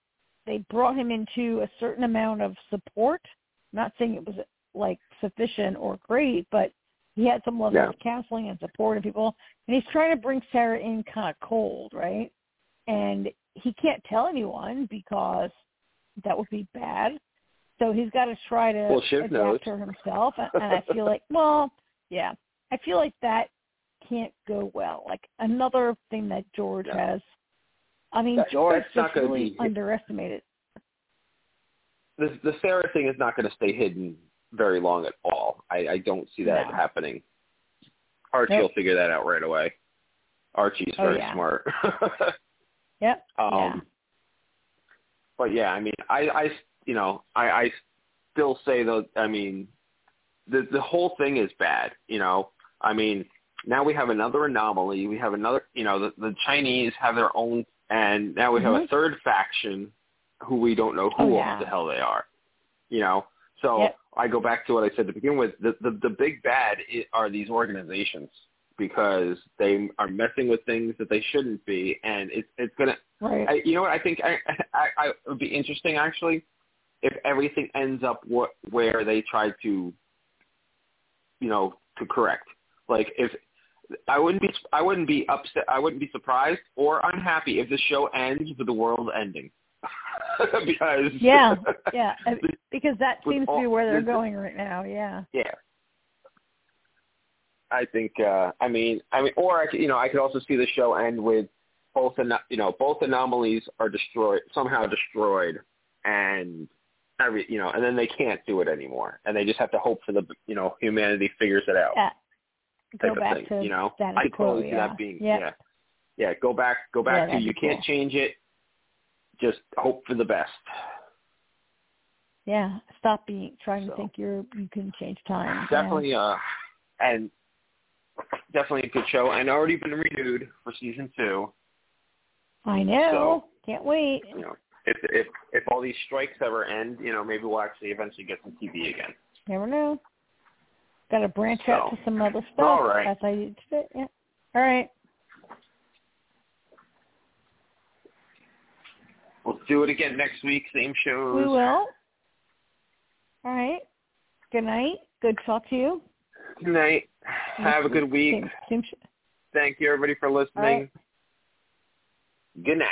they brought him into a certain amount of support. I'm not saying it was like sufficient or great, but he had some level Yeah. of counseling and support and people. And he's trying to bring Sarah in kind of cold, right? And he can't tell anyone because that would be bad. So he's got to try to Well, adapt knows. her himself. And and I feel like, well, yeah, I feel like that can't go well. Like another thing that George Yeah. has. I mean, That- George just really be- underestimated. The the Sarah thing is not going to stay hidden very long at all. I, I don't see that No. happening. Archie Nope. will figure that out right away. Archie's Oh, very yeah. smart. Yep. um, yeah. but yeah, I mean, I, I, you know, I, I still say though, I mean, the the whole thing is bad. You know, I mean, now we have another anomaly. We have another, you know, the, the Chinese have their own, and now we have a Mhm. third faction who we don't know Oh, who yeah. the hell they are. You know, so Yep. I go back to what I said to begin with. The the, the big bad i- are these organizations because they are messing with things that they shouldn't be, and it's it's gonna Right. I, you know what I think I, I, I it would be interesting actually if everything ends up what where they try to you know to correct like if I wouldn't be I wouldn't be upset I wouldn't be surprised or unhappy if the show ends with the world ending because yeah. Yeah. Because that seems to be where they're going right now. Yeah. yeah I think uh I mean I mean or I could, you know I could also see the show end with both you know both anomalies are destroyed somehow destroyed and every you know and then they can't do it anymore and they just have to hope for the you know humanity figures it out Yeah. Go back thing, to you know I totally see yeah. that being yeah. yeah yeah go back go Yeah, back to you be can't change it just hope for the best Yeah. Stop being trying So. to think you're you can change time. definitely uh and definitely a good show and already been renewed for season two I know. Can't wait. you know, if if if all these strikes ever end, you know, maybe we'll actually eventually get some TV again. Never know. Got to branch out to some other stuff. all right. As I did fit. Yeah. All right. We'll do it again next week, same shows. We will. All right. Good night. Good talk to you. Good night. Have a good week. Same, same sh- Thank you everybody for listening. right. Good night.